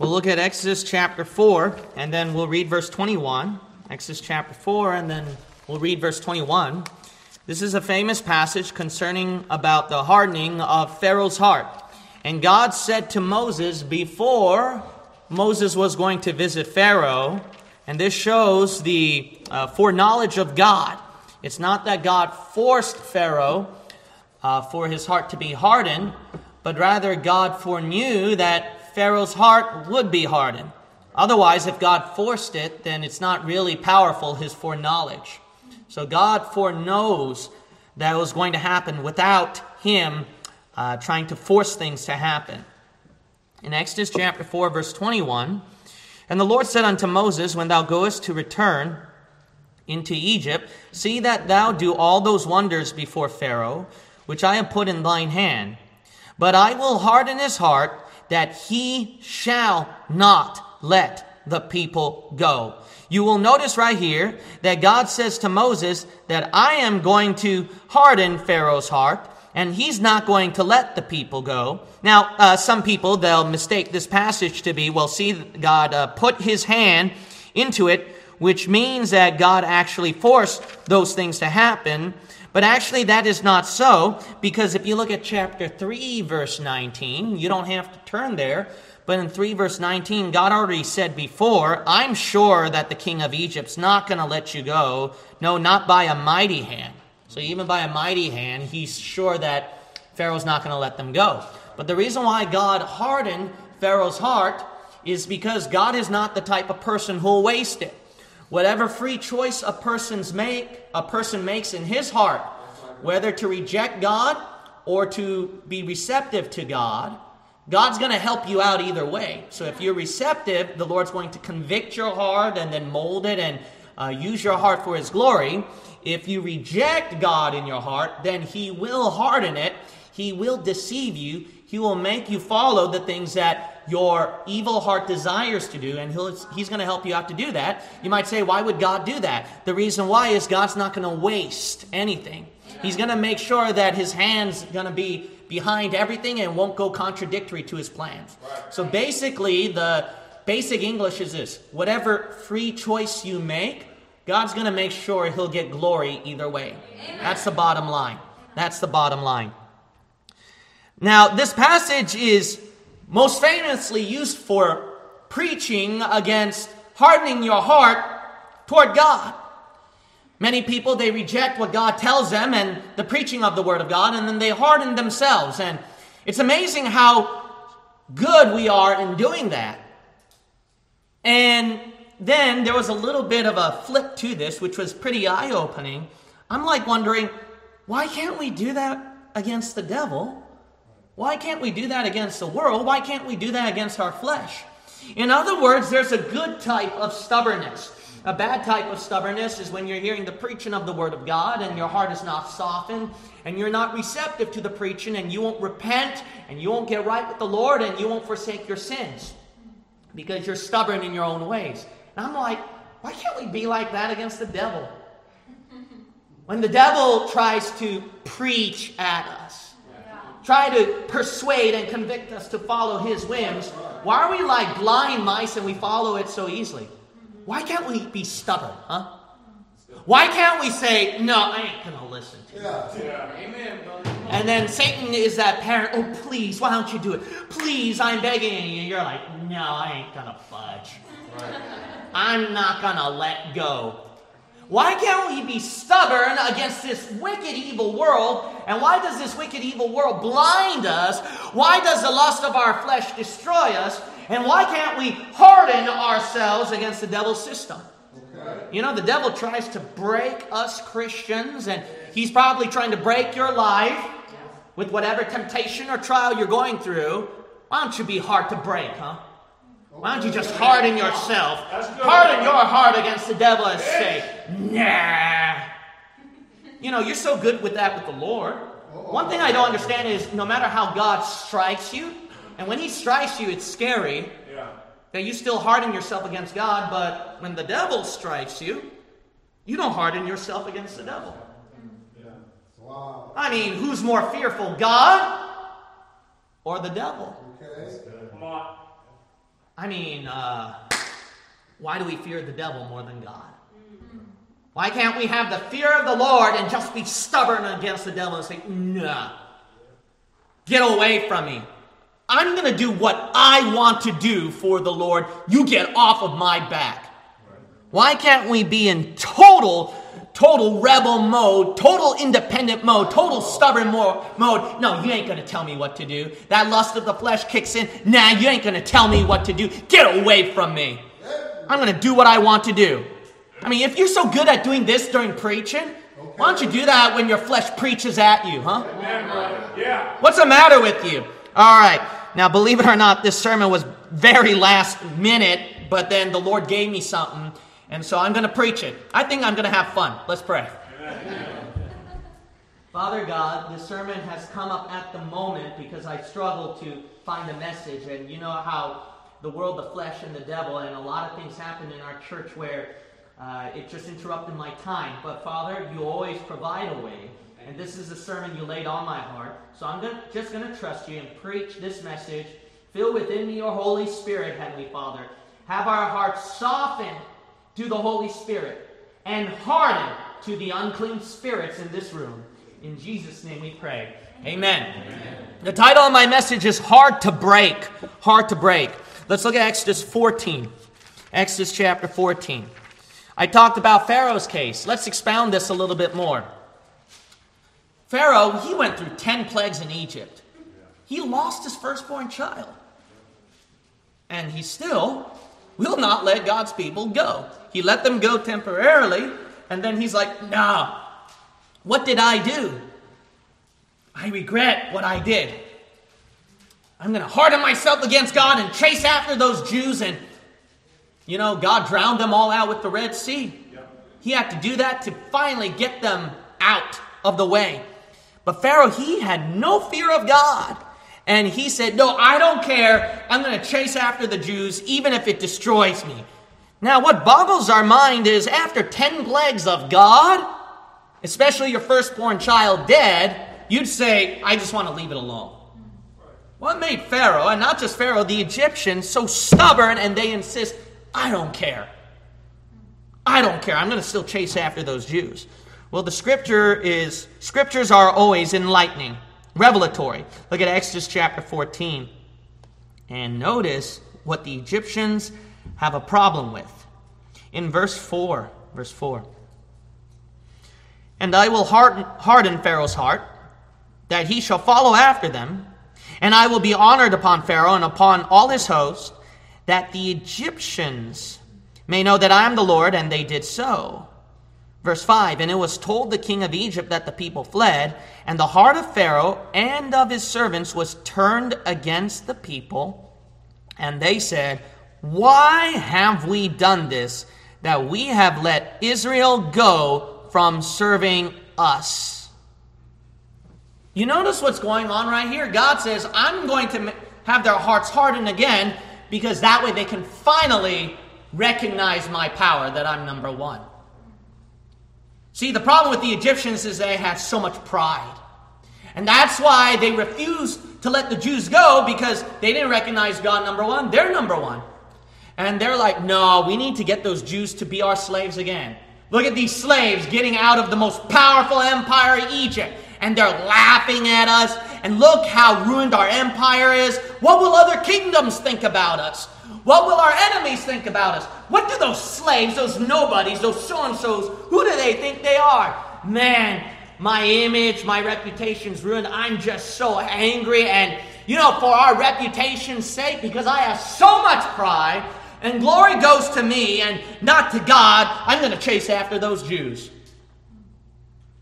We'll look at Exodus chapter 4, and then we'll read verse 21. Exodus chapter 4, and then we'll read verse 21. This is a famous passage concerning about the hardening of Pharaoh's heart. And God said to Moses before Moses was going to visit Pharaoh, and this shows the uh, foreknowledge of God. It's not that God forced Pharaoh uh, for his heart to be hardened, but rather God foreknew that Pharaoh's heart would be hardened. Otherwise, if God forced it, then it's not really powerful, his foreknowledge. So God foreknows that it was going to happen without him uh, trying to force things to happen. In Exodus chapter 4, verse 21, and the Lord said unto Moses, When thou goest to return into Egypt, see that thou do all those wonders before Pharaoh, which I have put in thine hand. But I will harden his heart, that he shall not let the people go. You will notice right here that God says to Moses that I am going to harden Pharaoh's heart and he's not going to let the people go. Now, uh, some people, they'll mistake this passage to be, well, see, God uh, put his hand into it, which means that God actually forced those things to happen. But actually, that is not so, because if you look at chapter 3, verse 19, you don't have to turn there, but in 3 verse 19, God already said before, I'm sure that the king of Egypt's not going to let you go. No, not by a mighty hand. So even by a mighty hand, he's sure that Pharaoh's not going to let them go. But the reason why God hardened Pharaoh's heart is because God is not the type of person who'll waste it. Whatever free choice a person's make, a person makes in his heart, whether to reject God or to be receptive to God, God's going to help you out either way. So if you're receptive, the Lord's going to convict your heart and then mold it and uh, use your heart for His glory. If you reject God in your heart, then He will harden it. He will deceive you. He will make you follow the things that your evil heart desires to do, and He's going to help you out to do that. You might say, why would God do that? The reason why is God's not going to waste anything. He's going to make sure that His hand's going to be behind everything and won't go contradictory to his plans. So basically, the basic English is this whatever free choice you make, God's going to make sure he'll get glory either way. That's the bottom line. That's the bottom line. Now, this passage is most famously used for preaching against hardening your heart toward God. Many people, they reject what God tells them and the preaching of the Word of God, and then they harden themselves. And it's amazing how good we are in doing that. And then there was a little bit of a flip to this, which was pretty eye opening. I'm like wondering, why can't we do that against the devil? Why can't we do that against the world? Why can't we do that against our flesh? In other words, there's a good type of stubbornness. A bad type of stubbornness is when you're hearing the preaching of the Word of God and your heart is not softened and you're not receptive to the preaching and you won't repent and you won't get right with the Lord and you won't forsake your sins because you're stubborn in your own ways. And I'm like, why can't we be like that against the devil? When the devil tries to preach at us, try to persuade and convict us to follow his whims, why are we like blind mice and we follow it so easily? Why can't we be stubborn, huh? Why can't we say, no, I ain't going to listen to you? Yeah. yeah. Amen, brother. And then Satan is that parent, oh, please, why don't you do it? Please, I'm begging you. You're like, no, I ain't going to fudge. Right. I'm not going to let go. Why can't we be stubborn against this wicked, evil world? And why does this wicked, evil world blind us? Why does the lust of our flesh destroy us? And why can't we harden ourselves against the devil's system? Okay. You know, the devil tries to break us Christians, and he's probably trying to break your life with whatever temptation or trial you're going through. Why don't you be hard to break, huh? Why don't you just harden yourself? Harden your heart against the devil and say, nah. You know, you're so good with that with the Lord. One thing I don't understand is no matter how God strikes you, and when he strikes you, it's scary yeah. that you still harden yourself against God, but when the devil strikes you, you don't harden yourself against the devil. Yeah. I mean, who's more fearful, God or the devil? Okay. I mean, uh, why do we fear the devil more than God? Why can't we have the fear of the Lord and just be stubborn against the devil and say, nah, get away from me? I'm going to do what I want to do for the Lord. You get off of my back. Why can't we be in total, total rebel mode, total independent mode, total stubborn mode? No, you ain't to tell me what to do. That lust of the flesh kicks in. Nah, you ain't to tell me what to do. Get away from me. I'm to do what I want to do. I mean, if you're so good at doing this during preaching, why don't you do that when your flesh preaches at you, huh? Yeah. What's the matter with you? All right. Now, believe it or not, this sermon was very last minute, but then the Lord gave me something, and so I'm going to preach it. I think I'm going to have fun. Let's pray. Father God, the sermon has come up at the moment because I struggled to find a message, and you know how the world, the flesh, and the devil, and a lot of things happen in our church where uh, it just interrupted my time. But Father, you always provide a way. And this is a sermon you laid on my heart. So I'm gonna, just going to trust you and preach this message. Fill within me your Holy Spirit, Heavenly Father. Have our hearts softened to the Holy Spirit and hardened to the unclean spirits in this room. In Jesus' name we pray. Amen. Amen. The title of my message is Hard to Break. Hard to Break. Let's look at Exodus 14. Exodus chapter 14. I talked about Pharaoh's case. Let's expound this a little bit more. Pharaoh, he went through 10 plagues in Egypt. He lost his firstborn child. And he still will not let God's people go. He let them go temporarily, and then he's like, nah, what did I do? I regret what I did. I'm going to harden myself against God and chase after those Jews and you know, God drowned them all out with the Red Sea. He had to do that to finally get them out of the way. But Pharaoh, he had no fear of God. And he said, No, I don't care. I'm going to chase after the Jews, even if it destroys me. Now, what boggles our mind is after 10 plagues of God, especially your firstborn child dead, you'd say, I just want to leave it alone. What made Pharaoh, and not just Pharaoh, the Egyptians, so stubborn and they insist, I don't care. I don't care. I'm going to still chase after those Jews. Well, the scripture is, scriptures are always enlightening, revelatory. Look at Exodus chapter 14. And notice what the Egyptians have a problem with. In verse 4, verse 4. And I will harden, harden Pharaoh's heart, that he shall follow after them, and I will be honored upon Pharaoh and upon all his host, that the Egyptians may know that I am the Lord, and they did so. Verse 5 And it was told the king of Egypt that the people fled, and the heart of Pharaoh and of his servants was turned against the people. And they said, Why have we done this, that we have let Israel go from serving us? You notice what's going on right here? God says, I'm going to have their hearts hardened again because that way they can finally recognize my power that I'm number one. See, the problem with the Egyptians is they had so much pride. And that's why they refused to let the Jews go because they didn't recognize God number one. They're number one. And they're like, no, we need to get those Jews to be our slaves again. Look at these slaves getting out of the most powerful empire, Egypt and they're laughing at us. And look how ruined our empire is. What will other kingdoms think about us? What will our enemies think about us? What do those slaves, those nobodies, those so and so's, who do they think they are? Man, my image, my reputation's ruined. I'm just so angry. And, you know, for our reputation's sake, because I have so much pride, and glory goes to me and not to God, I'm going to chase after those Jews.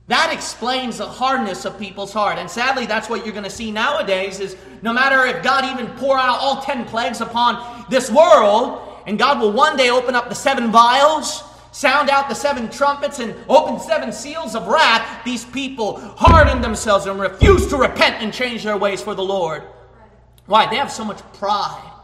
That explains the hardness of people's heart. And sadly, that's what you're going to see nowadays is no matter if God even pour out all 10 plagues upon this world, and God will one day open up the seven vials, sound out the seven trumpets, and open seven seals of wrath, these people harden themselves and refuse to repent and change their ways for the Lord. Why? They have so much pride.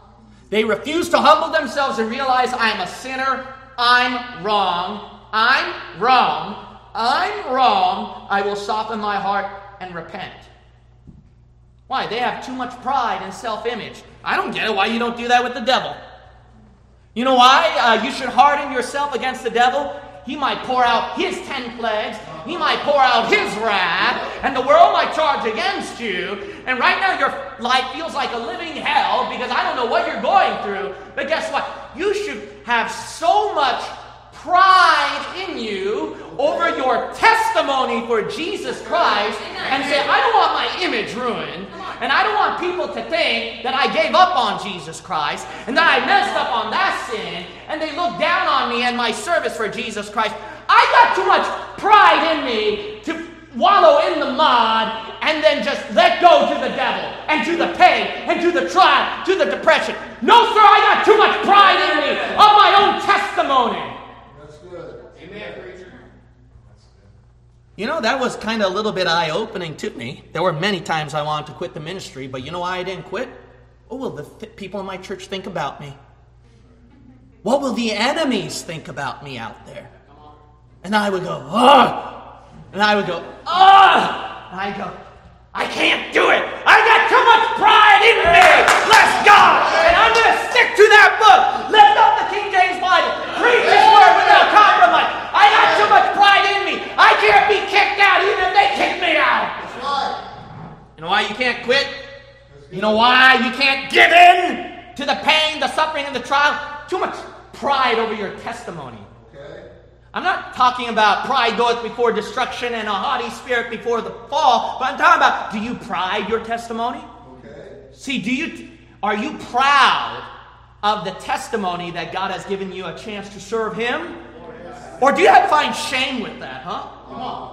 They refuse to humble themselves and realize I'm a sinner, I'm wrong, I'm wrong, I'm wrong, I will soften my heart and repent. Why? They have too much pride and self image. I don't get it why you don't do that with the devil. You know why uh, you should harden yourself against the devil? He might pour out his ten plagues. He might pour out his wrath. And the world might charge against you. And right now your life feels like a living hell because I don't know what you're going through. But guess what? You should have so much pride in you over your testimony for Jesus Christ and say, I don't want my image ruined. And I don't want people to think that I gave up on Jesus Christ and that I messed up on that sin and they look down on me and my service for Jesus Christ. I got too much pride in me to wallow in the mud and then just let go to the devil and to the pain and to the trial, to the depression. No, sir, I got too much pride in me of my own testimony. That's good. Amen, preacher. You know, that was kind of a little bit eye opening to me. There were many times I wanted to quit the ministry, but you know why I didn't quit? Oh, what will the th- people in my church think about me? What will the enemies think about me out there? And I would go, ugh! And I would go, ugh! And I go, I can't do it! I got too much pride in me! Bless God! And I'm going to stick to that book! Lift up the King James Bible! Preach His word without compromise! I got too much pride in me! I can't be kicked out even if they kick me out! That's right. You know why you can't quit? You know why you can't give in to the pain, the suffering, and the trial? Too much pride over your testimony. I'm not talking about pride goeth before destruction and a haughty spirit before the fall, but I'm talking about do you pride your testimony? Okay. See, do you are you proud of the testimony that God has given you a chance to serve Him? Oh, or do you have find shame with that, huh?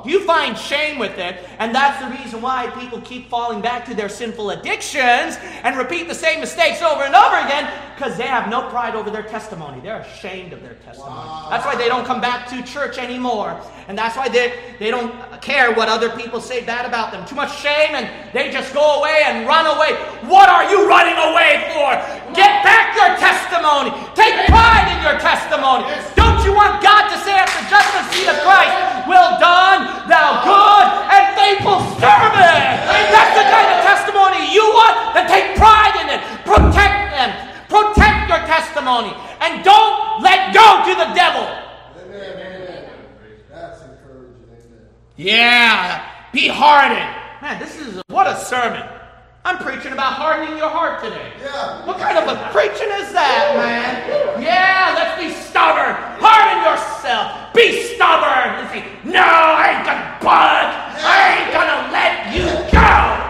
You find shame with it? And that's the reason why people keep falling back to their sinful addictions and repeat the same mistakes over and over again because they have no pride over their testimony. They're ashamed of their testimony. That's why they don't come back to church anymore. And that's why they, they don't care what other people say bad about them. Too much shame and they just go away and run away. What are you running away for? Get back your testimony. Take pride in your testimony. You want God to say at the judgment seat of Christ, Well done, thou good and faithful servant? That's the kind of testimony you want, then take pride in it. Protect them. Protect your testimony. And don't let go to the devil. Amen. That's encouraging. Amen. Yeah, be hardened. Man, this is what a sermon. I'm preaching about hardening your heart today. Yeah. What kind of a preaching is that, man? Yeah, let's be stubborn. Harden yourself. Be stubborn. And say, no, I ain't gonna budge. I ain't gonna let you go.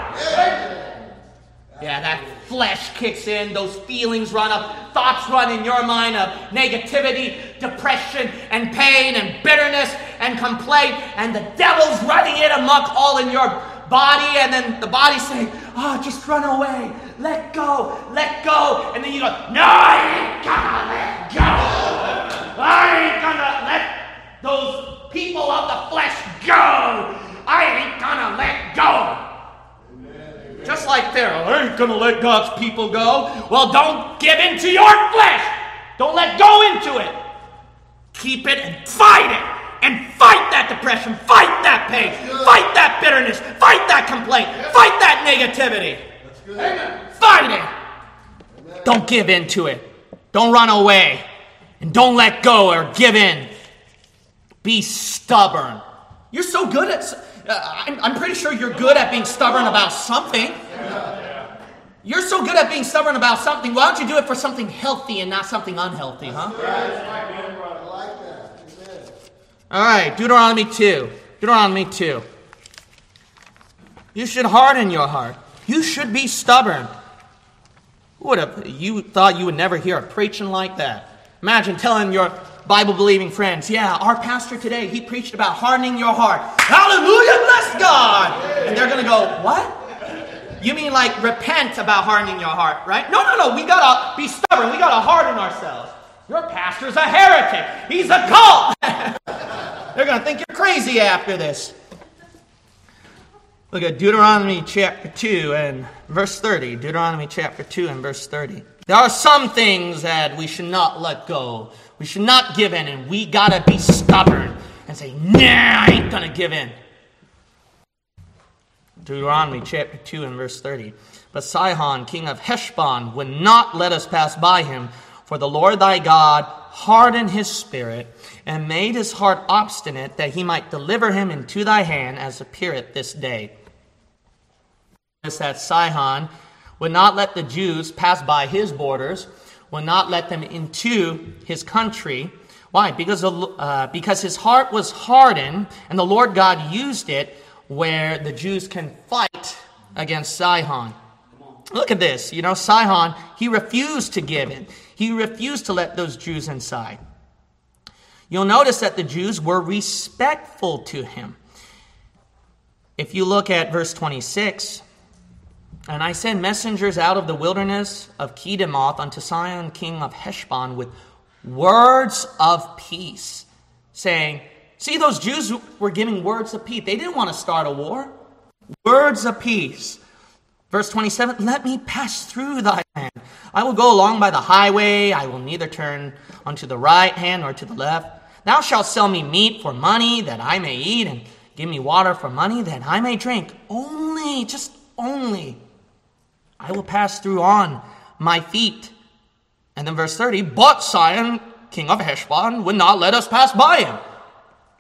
Yeah, that flesh kicks in, those feelings run up, thoughts run in your mind of negativity, depression, and pain, and bitterness, and complaint, and the devil's running it amok all in your body, and then the body saying, Oh, ah, just run away, let go, let go. And then you go, No, I ain't gonna let go. I ain't gonna let those people of the flesh go. I ain't gonna let go. Just like Pharaoh, I ain't gonna let God's people go. Well, don't give in to your flesh. Don't let go into it. Keep it and fight it. And fight that depression. Fight that pain. Fight that bitterness. Fight that complaint. Fight that negativity. Good. Fight it. Don't give in to it. Don't run away. And don't let go or give in. Be stubborn. You're so good at. Uh, I'm, I'm pretty sure you're good at being stubborn about something. You're so good at being stubborn about something. Why don't you do it for something healthy and not something unhealthy, huh? All right, Deuteronomy 2. Deuteronomy 2. You should harden your heart. You should be stubborn. Who would you thought you would never hear a preaching like that? Imagine telling your Bible believing friends, yeah, our pastor today, he preached about hardening your heart. Hallelujah, bless God. And they're going to go, what? You mean like repent about hardening your heart, right? No, no, no. We gotta be stubborn. We gotta harden ourselves. Your pastor's a heretic. He's a cult. They're gonna think you're crazy after this. Look at Deuteronomy chapter 2 and verse 30. Deuteronomy chapter 2 and verse 30. There are some things that we should not let go. We should not give in, and we gotta be stubborn and say, nah, I ain't gonna give in. Deuteronomy chapter 2 and verse 30. But Sihon, king of Heshbon, would not let us pass by him, for the Lord thy God hardened his spirit and made his heart obstinate that he might deliver him into thy hand as appeareth this day. Notice that Sihon would not let the Jews pass by his borders, would not let them into his country. Why? Because, uh, because his heart was hardened, and the Lord God used it where the Jews can fight against Sihon. Look at this. You know, Sihon, he refused to give in. He refused to let those Jews inside. You'll notice that the Jews were respectful to him. If you look at verse 26, and I send messengers out of the wilderness of Kedemoth unto Sihon, king of Heshbon, with words of peace, saying, See, those Jews were giving words of peace. They didn't want to start a war. Words of peace. Verse 27 Let me pass through thy land. I will go along by the highway. I will neither turn unto the right hand nor to the left. Thou shalt sell me meat for money that I may eat, and give me water for money that I may drink. Only, just only, I will pass through on my feet. And then verse 30 But Sihon, king of Heshbon, would not let us pass by him.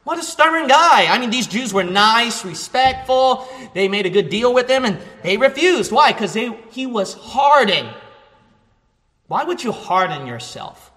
What a stubborn guy. I mean, these Jews were nice, respectful. They made a good deal with him and they refused. Why? Because he was hardened. Why would you harden yourself?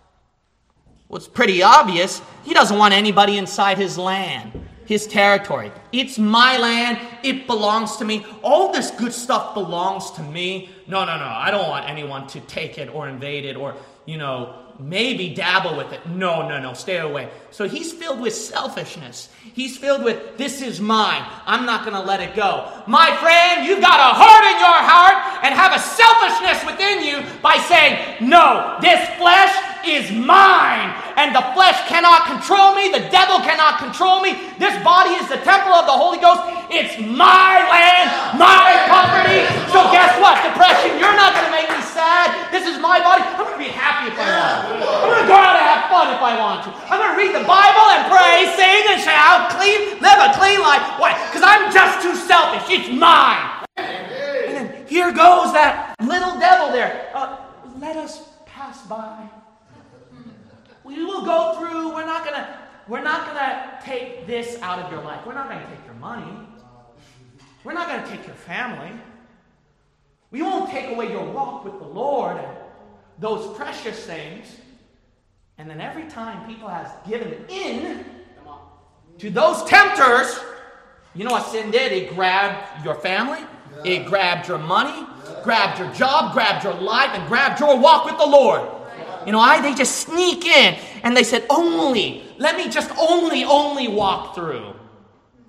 Well, it's pretty obvious. He doesn't want anybody inside his land, his territory. It's my land. It belongs to me. All this good stuff belongs to me. No, no, no. I don't want anyone to take it or invade it or, you know, maybe dabble with it. No, no, no, stay away. So he's filled with selfishness. He's filled with, this is mine. I'm not going to let it go. My friend, you've got to harden your heart and have a selfishness within you by saying, no, this flesh is mine. And the flesh cannot control me. The devil cannot control me. This body is the temple of the Holy Ghost. It's my land, my property. So guess what? Depression, you're not going to make me sad. This is my body. I'm going to be happy if I want to. I'm going to go out and have fun if I want to. I'm going to read the Bible and pray, sing and shout, clean, live a clean life. Why? Because I'm just too selfish. It's mine. And then here goes that little devil there. Uh, let us pass by. We will go through. We're not gonna. We're not gonna take this out of your life. We're not gonna take your money. We're not gonna take your family. We won't take away your walk with the Lord and those precious things. And then every time people has given in to those tempters, you know what sin did? It grabbed your family, it grabbed your money, grabbed your job, grabbed your life, and grabbed your walk with the Lord. You know why? They just sneak in and they said, only, let me just only, only walk through.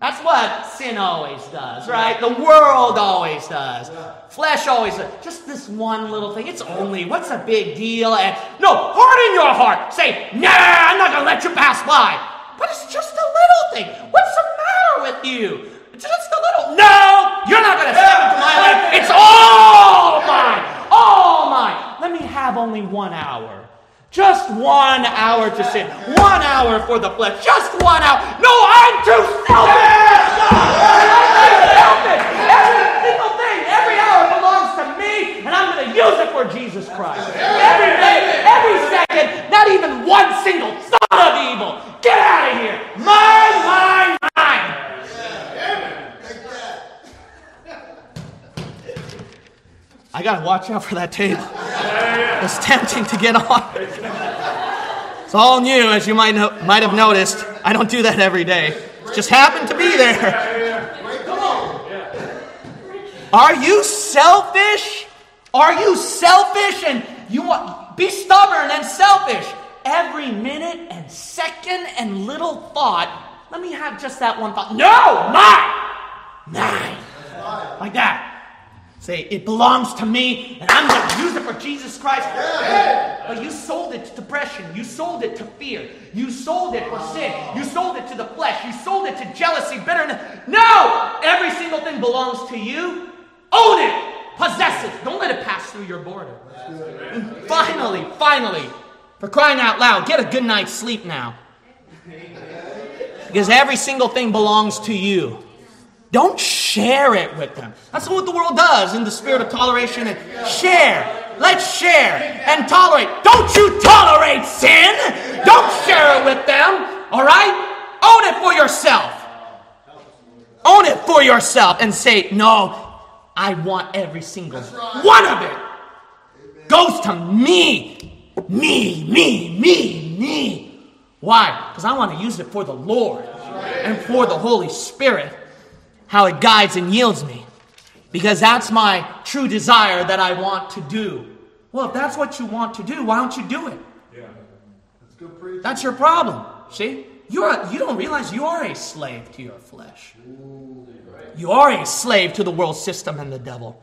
That's what sin always does, right? The world always does. Flesh always does. Just this one little thing. It's only, what's a big deal? And no, harden your heart. Say, nah, I'm not going to let you pass by. But it's just a little thing. What's the matter with you? It's just a little. No, you're not going to step into my life. It's all mine. All mine. Let me have only one hour. Just one hour to sin. One hour for the flesh. Just one hour. No, I'm too selfish. I'm too selfish. Every single thing, every hour belongs to me, and I'm going to use it for Jesus Christ. Every day, every second, not even one single thought of evil. Get out of here. Mine, mine, mine. I got to watch out for that table. It's tempting to get on. It's all new, as you might, might have noticed. I don't do that every day. It just happened to be there. Are you selfish? Are you selfish and you want be stubborn and selfish? Every minute and second and little thought. Let me have just that one thought. No, mine, mine, like that. Say, it belongs to me, and I'm going to use it for Jesus Christ. But you sold it to depression. You sold it to fear. You sold it for sin. You sold it to the flesh. You sold it to jealousy, bitterness. No! Every single thing belongs to you. Own it. Possess it. Don't let it pass through your border. And finally, finally, for crying out loud, get a good night's sleep now. Because every single thing belongs to you. Don't share it with them. That's what the world does in the spirit of toleration and share. Let's share and tolerate. Don't you tolerate sin. Don't share it with them. All right? Own it for yourself. Own it for yourself and say, No, I want every single one of it. Goes to me. Me, me, me, me. Why? Because I want to use it for the Lord and for the Holy Spirit how it guides and yields me. Because that's my true desire that I want to do. Well, if that's what you want to do, why don't you do it? Yeah. That's good. That's your problem. See? You're a, you don't realize you are a slave to your flesh. You are a slave to the world system and the devil.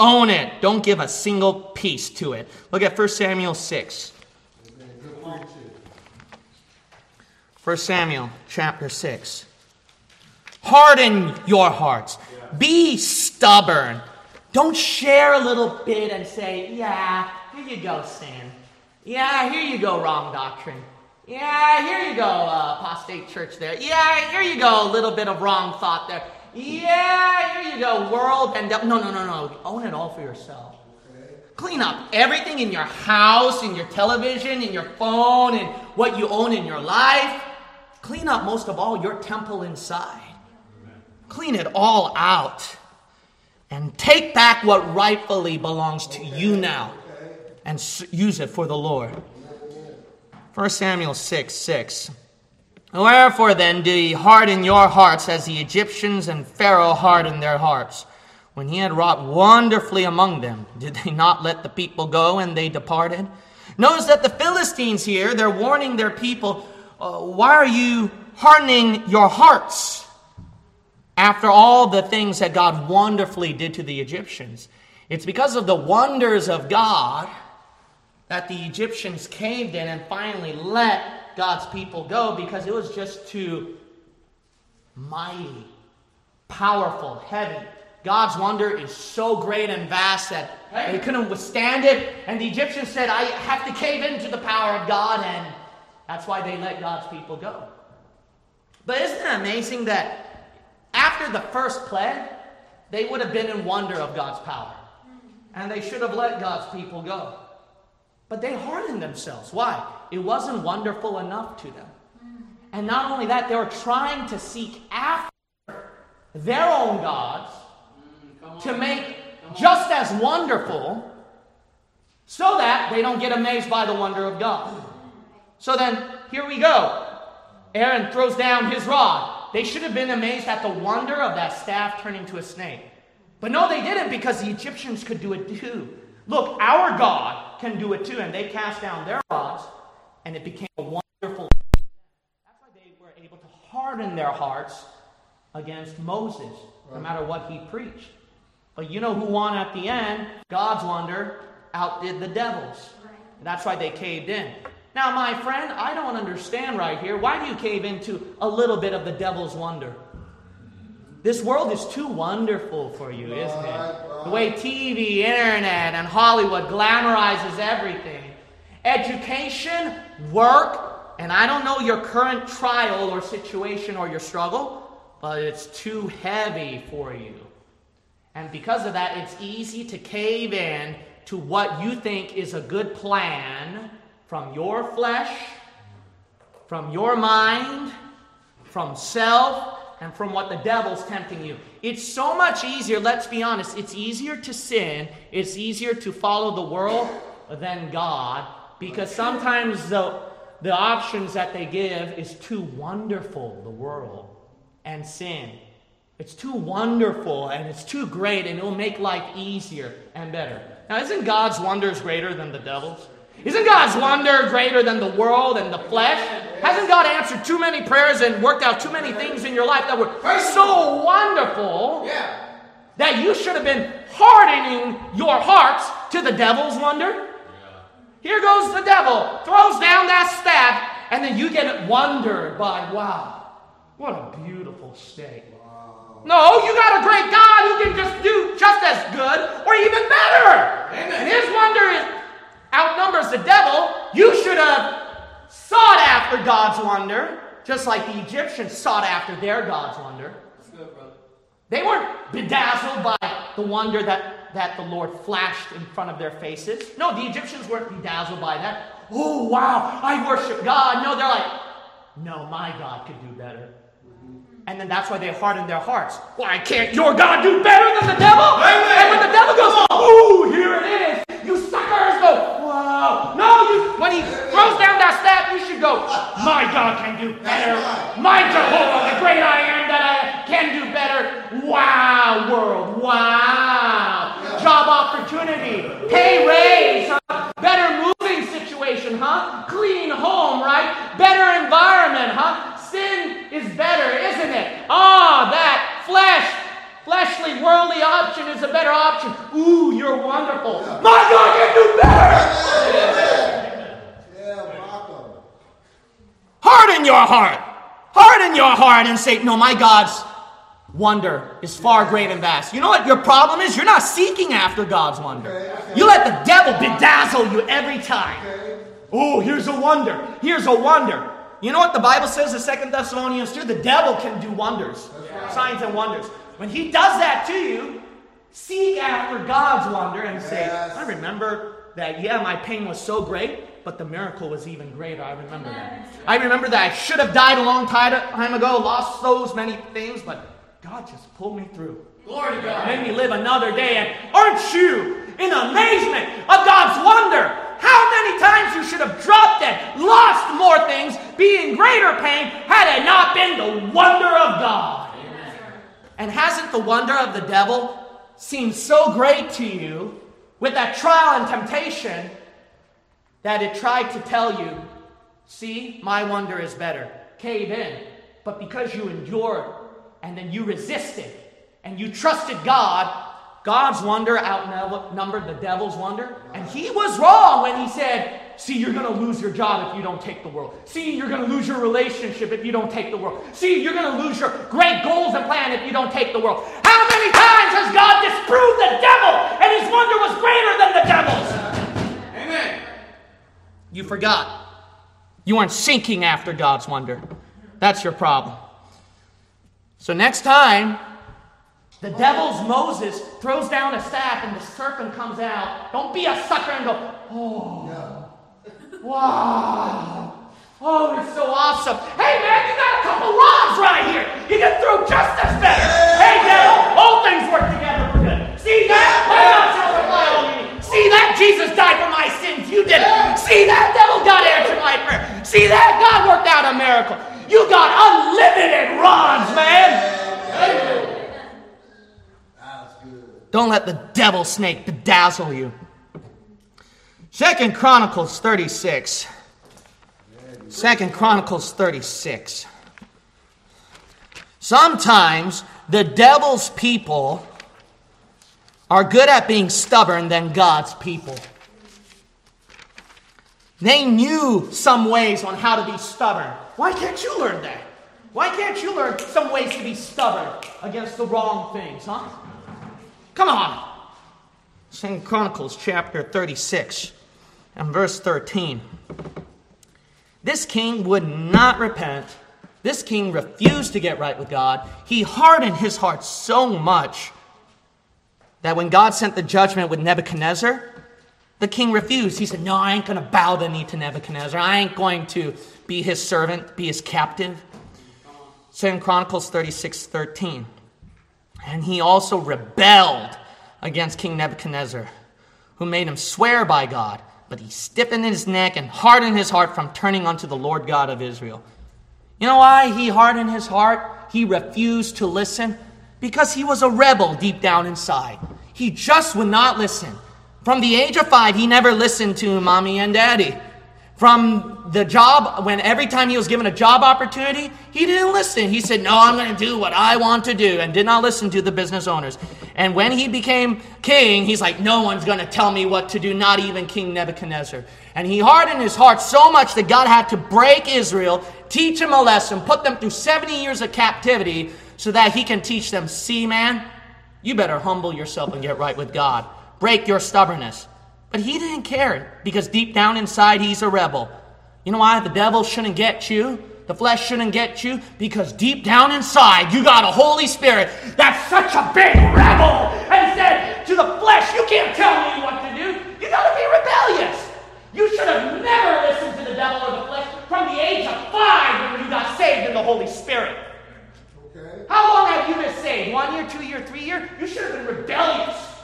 Own it. Don't give a single piece to it. Look at 1 Samuel 6. Amen. 1 Samuel chapter 6. Harden your hearts. Be stubborn. Don't share a little bit and say, yeah, here you go, sin. Yeah, here you go, wrong doctrine. Yeah, here you go, uh, apostate church there. Yeah, here you go, a little bit of wrong thought there. Yeah, here you go, world and devil. No, no, no, no. Own it all for yourself. Clean up everything in your house, in your television, in your phone, and what you own in your life. Clean up most of all your temple inside. Clean it all out. And take back what rightfully belongs to you now and use it for the Lord. 1 Samuel 6 6. Wherefore then do ye harden your hearts as the Egyptians and Pharaoh hardened their hearts? When he had wrought wonderfully among them, did they not let the people go and they departed? Notice that the Philistines here, they're warning their people, uh, why are you hardening your hearts after all the things that God wonderfully did to the Egyptians? It's because of the wonders of God that the Egyptians caved in and finally let God's people go because it was just too mighty, powerful, heavy. God's wonder is so great and vast that they couldn't withstand it. And the Egyptians said, I have to cave into the power of God, and that's why they let God's people go. But isn't it amazing that after the first plague, they would have been in wonder of God's power? And they should have let God's people go. But they hardened themselves. Why? It wasn't wonderful enough to them. And not only that, they were trying to seek after their own gods to make just as wonderful so that they don't get amazed by the wonder of God. So then, here we go. Aaron throws down his rod. They should have been amazed at the wonder of that staff turning to a snake. But no, they didn't because the Egyptians could do it too. Look, our God can do it too. And they cast down their rods, and it became a wonderful. That's why they were able to harden their hearts against Moses, no matter what he preached. But you know who won at the end? God's wonder outdid the devil's. That's why they caved in. Now, my friend, I don't understand right here. Why do you cave into a little bit of the devil's wonder? This world is too wonderful for you, isn't it? The way TV, internet, and Hollywood glamorizes everything. Education, work, and I don't know your current trial or situation or your struggle, but it's too heavy for you. And because of that, it's easy to cave in to what you think is a good plan from your flesh, from your mind, from self, and from what the devil's tempting you. It's so much easier, let's be honest, it's easier to sin, it's easier to follow the world than God, because sometimes the, the options that they give is too wonderful, the world and sin. It's too wonderful and it's too great and it'll make life easier and better. Now, isn't God's wonders greater than the devil's? Isn't God's wonder greater than the world and the flesh? Hasn't God answered too many prayers and worked out too many things in your life that were so wonderful that you should have been hardening your hearts to the devil's wonder? Here goes the devil, throws down that staff, and then you get wondered by, wow, what a beautiful state. No, you got a great God who can just do just as good or even better. And his wonder is, outnumbers the devil. You should have sought after God's wonder, just like the Egyptians sought after their God's wonder. They weren't bedazzled by the wonder that, that the Lord flashed in front of their faces. No, the Egyptians weren't bedazzled by that. Oh, wow, I worship God. No, they're like, no, my God could do better. And then that's why they harden their hearts. Why can't your God do better than the devil? Amen. And when the devil goes, ooh, here it is, you suckers go, wow. No, you, when he throws down that staff, you should go, my God can do better. My Jehovah, the great I am that I can do better. Wow, world, wow. Job opportunity, pay raise, huh? better moving situation, huh? Clean home, right? Better environment, huh? Sin is better, isn't it? Ah, that flesh, fleshly, worldly option is a better option. Ooh, you're wonderful. My God, you do better. Yeah, Marco. Harden your heart. Harden your heart and say, No, my God's wonder is far great and vast. You know what your problem is? You're not seeking after God's wonder. Okay, okay. You let the devil bedazzle you every time. Okay. Oh, here's a wonder. Here's a wonder. You know what the Bible says in Second Thessalonians 2? The devil can do wonders, signs and wonders. When he does that to you, seek after God's wonder and say, Yes. I remember that, yeah, my pain was so great, but the miracle was even greater. I remember that. I remember that I should have died a long time ago, lost those many things, but God just pulled me through. Glory to God. Made me live another day. And aren't you in amazement of God's wonder? How many times you should have dropped dead, lost more things, be in greater pain, had it not been the wonder of God? And hasn't the wonder of the devil seemed so great to you with that trial and temptation that it tried to tell you, see, my wonder is better. Cave in. But because you endured and then you resisted and you trusted God, God's wonder outnumbered the devil's wonder. And he was wrong when he said, See, you're going to lose your job if you don't take the world. See, you're going to lose your relationship if you don't take the world. See, you're going to lose your great goals and plan if you don't take the world. How many times has God disproved the devil and his wonder was greater than the devil's? Amen. You forgot. You aren't seeking after God's wonder. That's your problem. So next time, the devil's Moses throws down a staff and the serpent comes out. Don't be a sucker and go, oh, wow. Oh, it's so awesome. Hey, man, you got a couple rods right here. You can throw just as better. Hey, devil, all things work together for good. See that? My God shall supply all your. See that? Jesus died for my sins. You did it. See that? Devil God answered my prayer. See that? God worked out a miracle. You got unlimited rods, man. That's good. Don't let the devil snake bedazzle you. Second Chronicles 36. Second Chronicles 36. Sometimes the devil's people are good at being stubborn than God's people. They knew some ways on how to be stubborn. Why can't you learn that? Why can't you learn some ways to be stubborn against the wrong things, huh? Come on. Second Chronicles chapter 36 and verse 13. This king would not repent. This king refused to get right with God. He hardened his heart so much that when God sent the judgment with Nebuchadnezzar, the king refused. He said, No, I ain't going to bow the knee to Nebuchadnezzar. I ain't going to be his servant, be his captive. Second Chronicles 36 13. And he also rebelled against King Nebuchadnezzar, who made him swear by God, but he stiffened his neck and hardened his heart from turning unto the Lord God of Israel. You know why he hardened his heart? He refused to listen? Because he was a rebel deep down inside. He just would not listen. From the age of five, he never listened to mommy and daddy. From the job, when every time he was given a job opportunity, he didn't listen. He said, No, I'm going to do what I want to do, and did not listen to the business owners. And when he became king, he's like, No one's going to tell me what to do, not even King Nebuchadnezzar. And he hardened his heart so much that God had to break Israel, teach him a lesson, put them through 70 years of captivity so that he can teach them, See, man, you better humble yourself and get right with God. Break your stubbornness. But he didn't care because deep down inside he's a rebel. You know why? The devil shouldn't get you. The flesh shouldn't get you because deep down inside you got a Holy Spirit that's such a big rebel and said to the flesh, You can't tell me what to do. You got to be rebellious. You should have never listened to the devil or the flesh from the age of five when you got saved in the Holy Spirit. Okay. How long have you been saved? One year, two year, three year? You should have been rebellious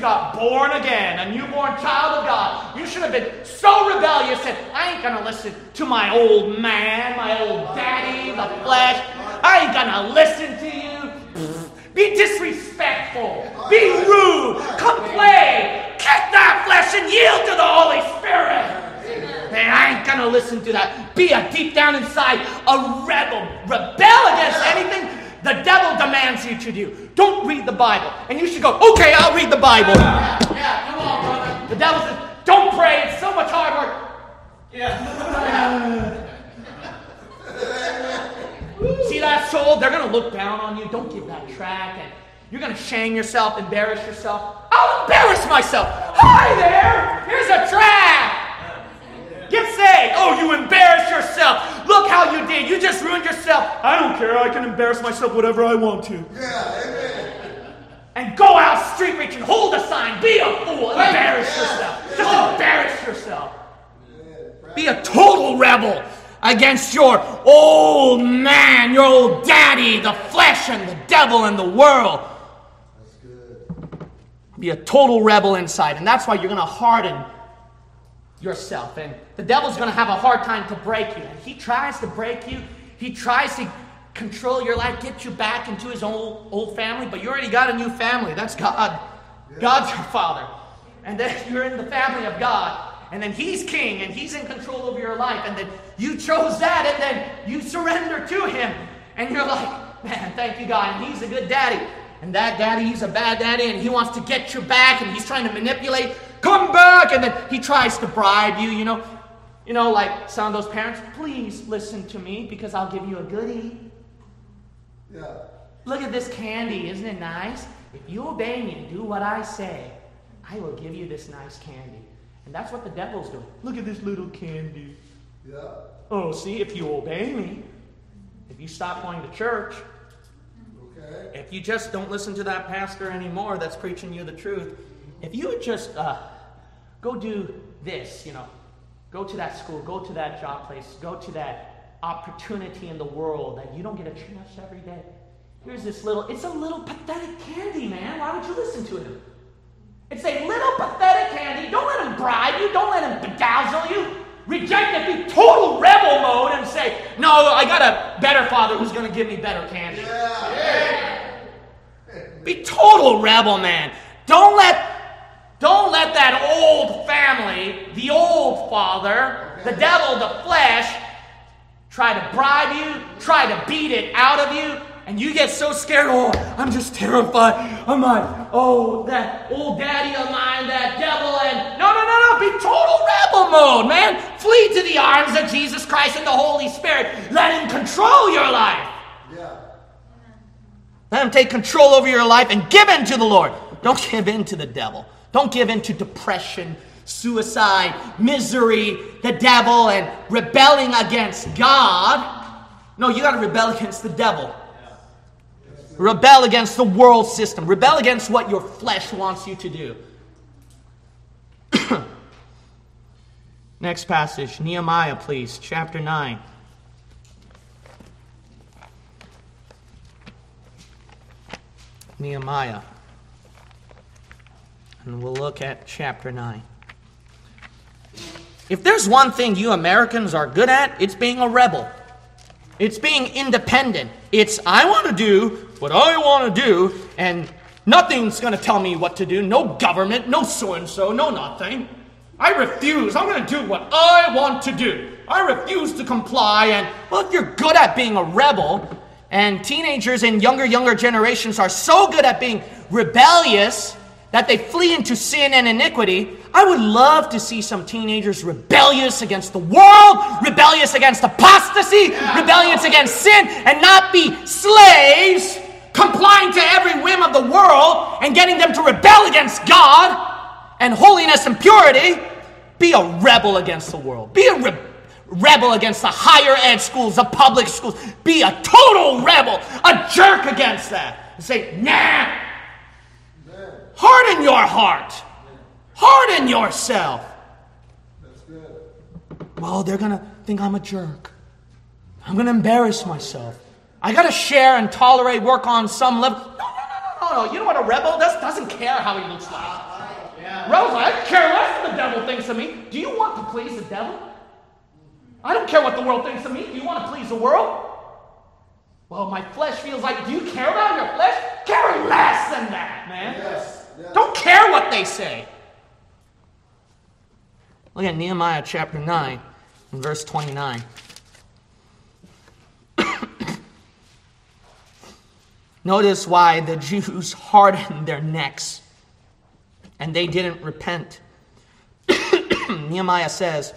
got born again, a newborn child of God, you should have been so rebellious that I ain't gonna listen to my old man, my old daddy, the flesh. I ain't gonna listen to you. Be disrespectful. Be rude. Complain. Kick that flesh and yield to the Holy Spirit. Man, I ain't gonna listen to that. Be a deep down inside a rebel. Rebel against anything the devil demands you to do. Don't read the Bible. And you should go, okay, I'll read the Bible. Yeah, yeah come on, brother. The devil says, don't pray. It's so much hard work. Yeah. See that soul? They're going to look down on you. Don't give that track. And you're going to shame yourself, embarrass yourself. I'll embarrass myself. Hi there. Here's a track. Get saved. Oh, you embarrass yourself. Look how you did. You just ruined yourself. I don't care. I can embarrass myself whatever I want to. Yeah, amen. And go out street reaching, hold a sign, be a fool, oh. embarrass yourself. Just embarrass yourself. Be a total rebel against your old man, your old daddy, the flesh and the devil and the world. Be a total rebel inside. And that's why you're going to harden yourself. And the devil's going to have a hard time to break you. And he tries to break you, he tries to control your life, get you back into his old, old family, but you already got a new family. That's God. God's your father. And then you're in the family of God. And then he's king and he's in control of your life. And then you chose that and then you surrender to him. And you're like, man, thank you, God. And he's a good daddy. And that daddy, he's a bad daddy and he wants to get you back and he's trying to manipulate come back. And then he tries to bribe you, you know. You know, like some of those parents, please listen to me because I'll give you a goodie. Yeah. Look at this candy, isn't it nice? If you obey me and do what I say, I will give you this nice candy. And that's what the devil's doing. Look at this little candy. Yeah. Oh, see, if you obey me, if you stop going to church, Okay. if you just don't listen to that pastor anymore that's preaching you the truth, if you would just uh, go do this, you know, go to that school, go to that job place, go to that opportunity in the world that you don't get a chance every day. Here's this little, it's a little pathetic candy, man. Why would you listen to him? It's a little pathetic candy. Don't let him bribe you, don't let him bedazzle you. Reject it, be total rebel mode and say, No, I got a better father who's going to give me better candy. Be total rebel, man. Don't let don't let that old family, the old father, the devil, the flesh, try to bribe you, try to beat it out of you, and you get so scared. Oh, I'm just terrified. I'm like, oh, that old daddy of mine, that devil, and no, no, no, no, be total rebel mode, man. Flee to the arms of Jesus Christ and the Holy Spirit. Let Him control your life. Yeah. Let Him take control over your life and give in to the Lord. Don't give in to the devil. Don't give in to depression, suicide, misery, the devil, and rebelling against God. No, you got to rebel against the devil. Rebel against the world system. Rebel against what your flesh wants you to do. Next passage, Nehemiah, please, chapter 9. Nehemiah. And we'll look at chapter 9. If there's one thing you Americans are good at, it's being a rebel. It's being independent. It's, I want to do what I want to do, and nothing's going to tell me what to do. No government, no so and so, no nothing. I refuse. I'm going to do what I want to do. I refuse to comply. And, well, if you're good at being a rebel, and teenagers and younger, younger generations are so good at being rebellious that they flee into sin and iniquity, I would love to see some teenagers rebellious against the world, rebellious against apostasy, rebellious against sin, and not be slaves, complying to every whim of the world and getting them to rebel against God and holiness and purity. Be a rebel against the world. Be a re- rebel against the higher ed schools, the public schools. Be a total rebel, a jerk against that. And say, nah, Harden your heart. Harden yourself. That's good. Well, they're going to think I'm a jerk. I'm going to embarrass myself. I got to share and tolerate, work on some level. No, no, no, no, no. You know what a rebel does? Doesn't care how he looks like. Rosa, I care less what the devil thinks of me. Do you want to please the devil? I don't care what the world thinks of me. Do you want to please the world? Well, my flesh feels like, do you care about your flesh? Care less than that, man. Yes. Yes. Don't care what they say. Look at Nehemiah chapter 9 and verse 29. Notice why the Jews hardened their necks and they didn't repent. Nehemiah says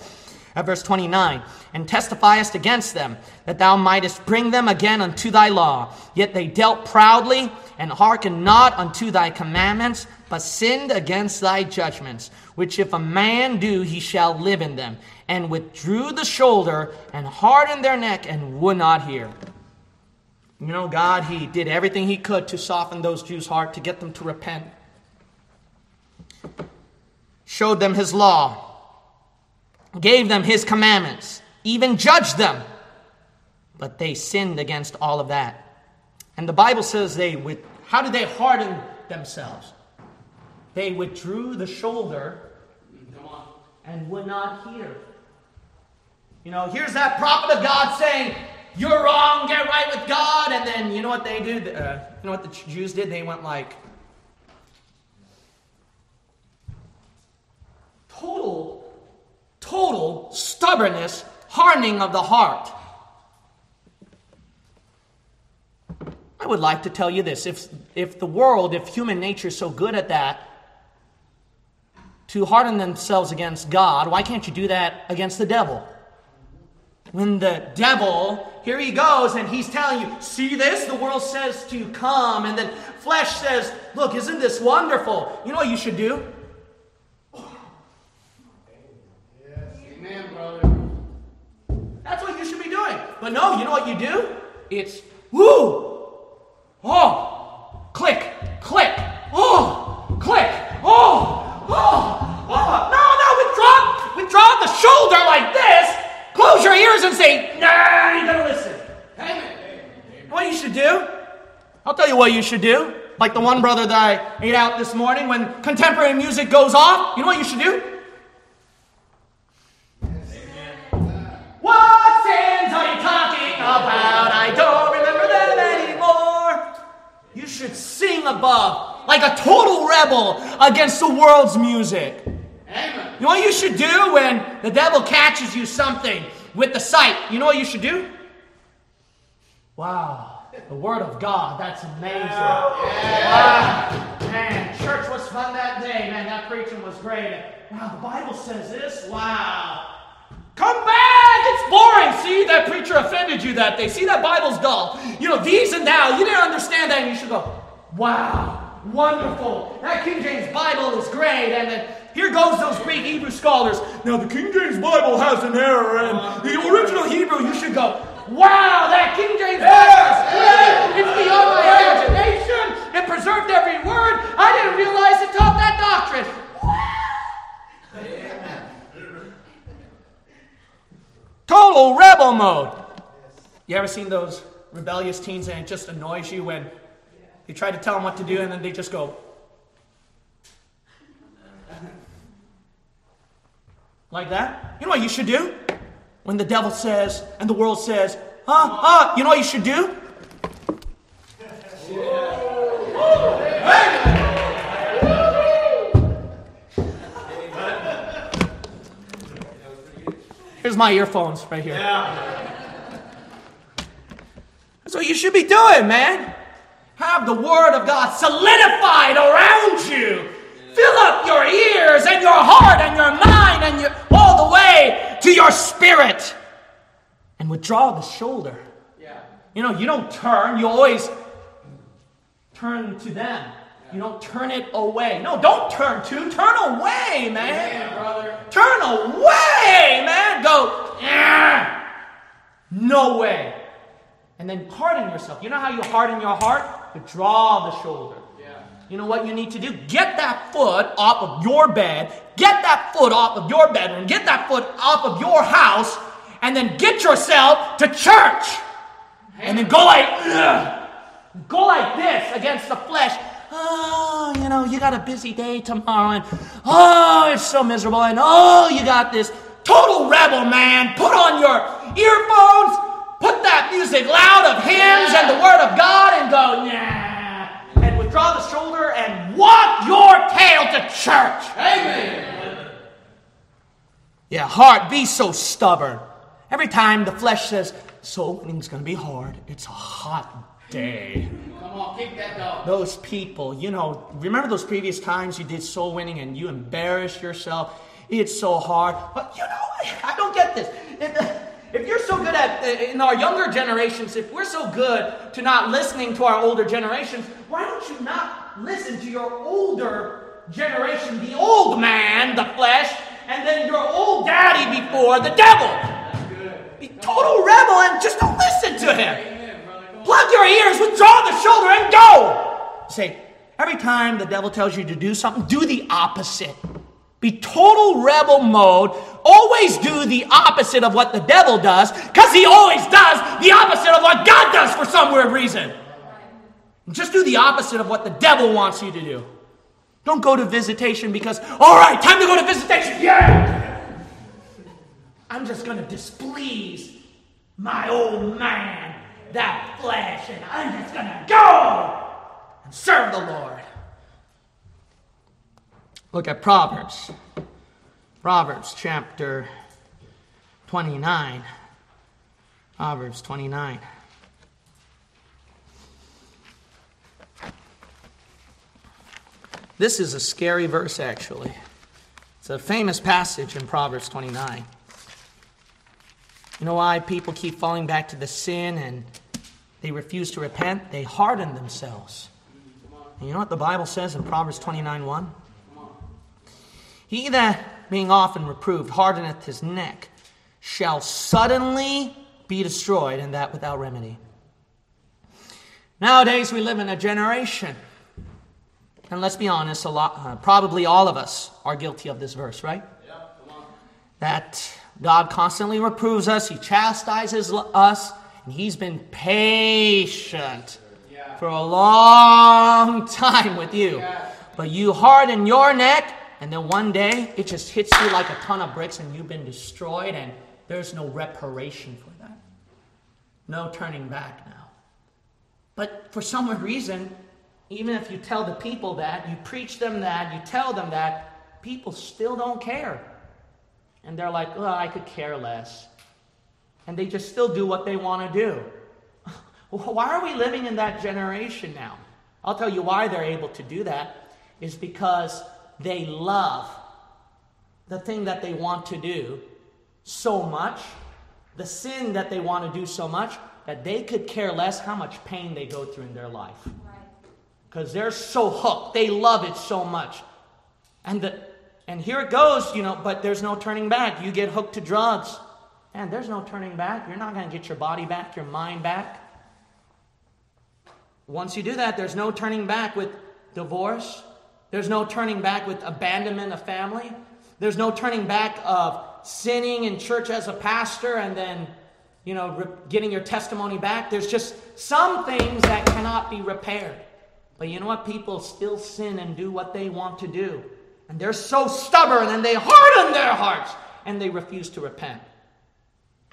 at verse 29 and testifiest against them that thou mightest bring them again unto thy law. Yet they dealt proudly and hearkened not unto thy commandments, but sinned against thy judgments, which if a man do, he shall live in them, and withdrew the shoulder and hardened their neck and would not hear. You know, God, He did everything He could to soften those Jews' heart, to get them to repent. Showed them His law, gave them His commandments, even judged them. But they sinned against all of that. And the Bible says they with how did they harden themselves? They withdrew the shoulder and would not hear. You know, here's that prophet of God saying, You're wrong, get right with God. And then, you know what they do? Uh, you know what the Jews did? They went like, total, total stubbornness, hardening of the heart. I would like to tell you this if, if the world, if human nature is so good at that, to harden themselves against God, why can't you do that against the devil? When the devil, here he goes, and he's telling you, see this? The world says to you, come, and then flesh says, look, isn't this wonderful? You know what you should do? But no, you know what you do? It's woo, oh, click, click, oh, click, oh, oh, oh. No, no, withdraw, withdraw the shoulder like this. Close your ears and say, Nah, you gotta listen. Amen. What you should do? I'll tell you what you should do. Like the one brother that I ate out this morning, when contemporary music goes off, you know what you should do? What sins are you talking about? I don't remember them anymore. You should sing above, like a total rebel against the world's music. You know what you should do when the devil catches you something with the sight? You know what you should do? Wow, the Word of God, that's amazing. Wow. Man, church was fun that day. Man, that preaching was great. Wow, the Bible says this. Wow. Come back! It's boring. See, that preacher offended you that day. See, that Bible's dull. You know, these and thou, you didn't understand that, and you should go, wow, wonderful. That King James Bible is great. And then here goes those Greek Hebrew scholars. Now, the King James Bible has an error, and the original Hebrew, you should go, wow, that King James Bible is great. It's beyond my imagination. It preserved every word. I didn't realize it taught that doctrine. Total rebel mode. You ever seen those rebellious teens and it just annoys you when you try to tell them what to do and then they just go, like that? You know what you should do? When the devil says and the world says, huh, huh, you know what you should do? Here's my earphones right here. Yeah. That's what you should be doing, man. Have the Word of God solidified around you. Fill up your ears and your heart and your mind and your, all the way to your spirit. And withdraw the shoulder. Yeah. You know, you don't turn, you always turn to them. You don't turn it away. No, don't turn to, turn away, man. Amen, brother. Turn away, man. Go, "Ah, no way. And then harden yourself. You know how you harden your heart? Withdraw the shoulder. Yeah. You know what you need to do? Get that foot off of your bed. Get that foot off of your bedroom. Get that foot off of your house. And then get yourself to church. And then go like, "Ugh." go like this against the flesh. Oh, you know, you got a busy day tomorrow, and oh, it's so miserable, and oh, you got this total rebel, man. Put on your earphones, put that music loud of hymns and the Word of God, and go, nah, and withdraw the shoulder and walk your tail to church. Amen. Yeah, heart, be so stubborn. Every time the flesh says, soul winning's gonna be hard, it's a hot day. Come on, kick that dog. Those people, you know, remember those previous times you did soul winning and you embarrassed yourself? It's so hard. But you know, I don't get this. If- If you're so good at, in our younger generations, if we're so good to not listening to our older generations, why don't you not listen to your older generation, the old man, the flesh, and then your old daddy before the devil? That's good. Be total rebel and just don't listen to him. Amen, brother. Come on. Plug your ears, withdraw the shoulder, and go. Say, every time the devil tells you to do something, do the opposite. Be total rebel mode. Always do the opposite of what the devil does, because he always does the opposite of what God does for some weird reason. Just do the opposite of what the devil wants you to do. Don't go to visitation because, all right, time to go to visitation. Yeah! I'm just going to displease my old man, that flesh, and I'm just to go and serve the Lord. Look at Proverbs. Proverbs chapter 29. Proverbs 29. This is a scary verse, actually. It's a famous passage in Proverbs 29. You know why people keep falling back to the sin and they refuse to repent? They harden themselves. And you know what the Bible says in Proverbs 29 1? He that, being often reproved, hardeneth his neck, shall suddenly be destroyed, and that without remedy. Nowadays, we live in a generation, and let's be honest, a lot, uh, probably all of us are guilty of this verse, right? that God constantly reproves us, He chastises us, and He's been patient for a long time with you. But you harden your neck, and then one day it just hits you like a ton of bricks, and you've been destroyed, and there's no reparation for that. No turning back now. But for some reason, even if you tell the people that, you preach them that, you tell them that, people still don't care. And they're like, well, I could care less. And they just still do what they want to do. why are we living in that generation now? I'll tell you why they're able to do that is because they love the thing that they want to do so much, the sin that they want to do so much, that they could care less how much pain they go through in their life. Because they're so hooked. They love it so much. And the, and here it goes, you know, but there's no turning back. You get hooked to drugs. And there's no turning back. You're not going to get your body back, your mind back. Once you do that, there's no turning back with divorce. There's no turning back with abandonment of family. There's no turning back of sinning in church as a pastor and then, you know, getting your testimony back. There's just some things that cannot be repaired. But you know what? People still sin and do what they want to do. And they're so stubborn and they harden their hearts and they refuse to repent.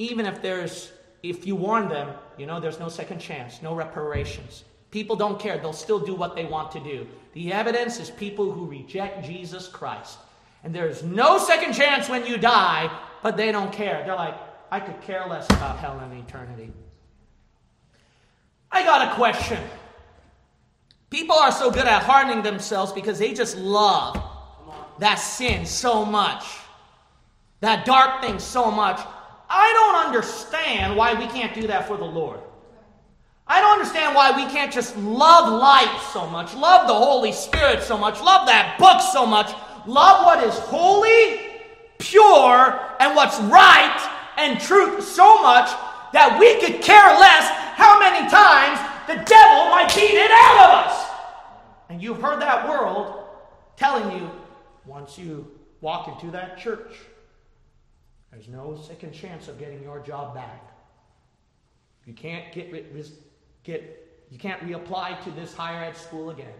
Even if there's, if you warn them, you know, there's no second chance, no reparations. People don't care. They'll still do what they want to do. The evidence is people who reject Jesus Christ. And there's no second chance when you die, but they don't care. They're like, I could care less about hell and eternity. I got a question. People are so good at hardening themselves because they just love that sin so much, that dark thing so much. I don't understand why we can't do that for the Lord. I don't understand why we can't just love light so much, love the Holy Spirit so much, love that book so much, love what is holy, pure, and what's right and truth so much that we could care less how many times the devil might beat it out of us. And you've heard that world telling you once you walk into that church, there's no second chance of getting your job back. You can't get, get you can't reapply to this higher ed school again.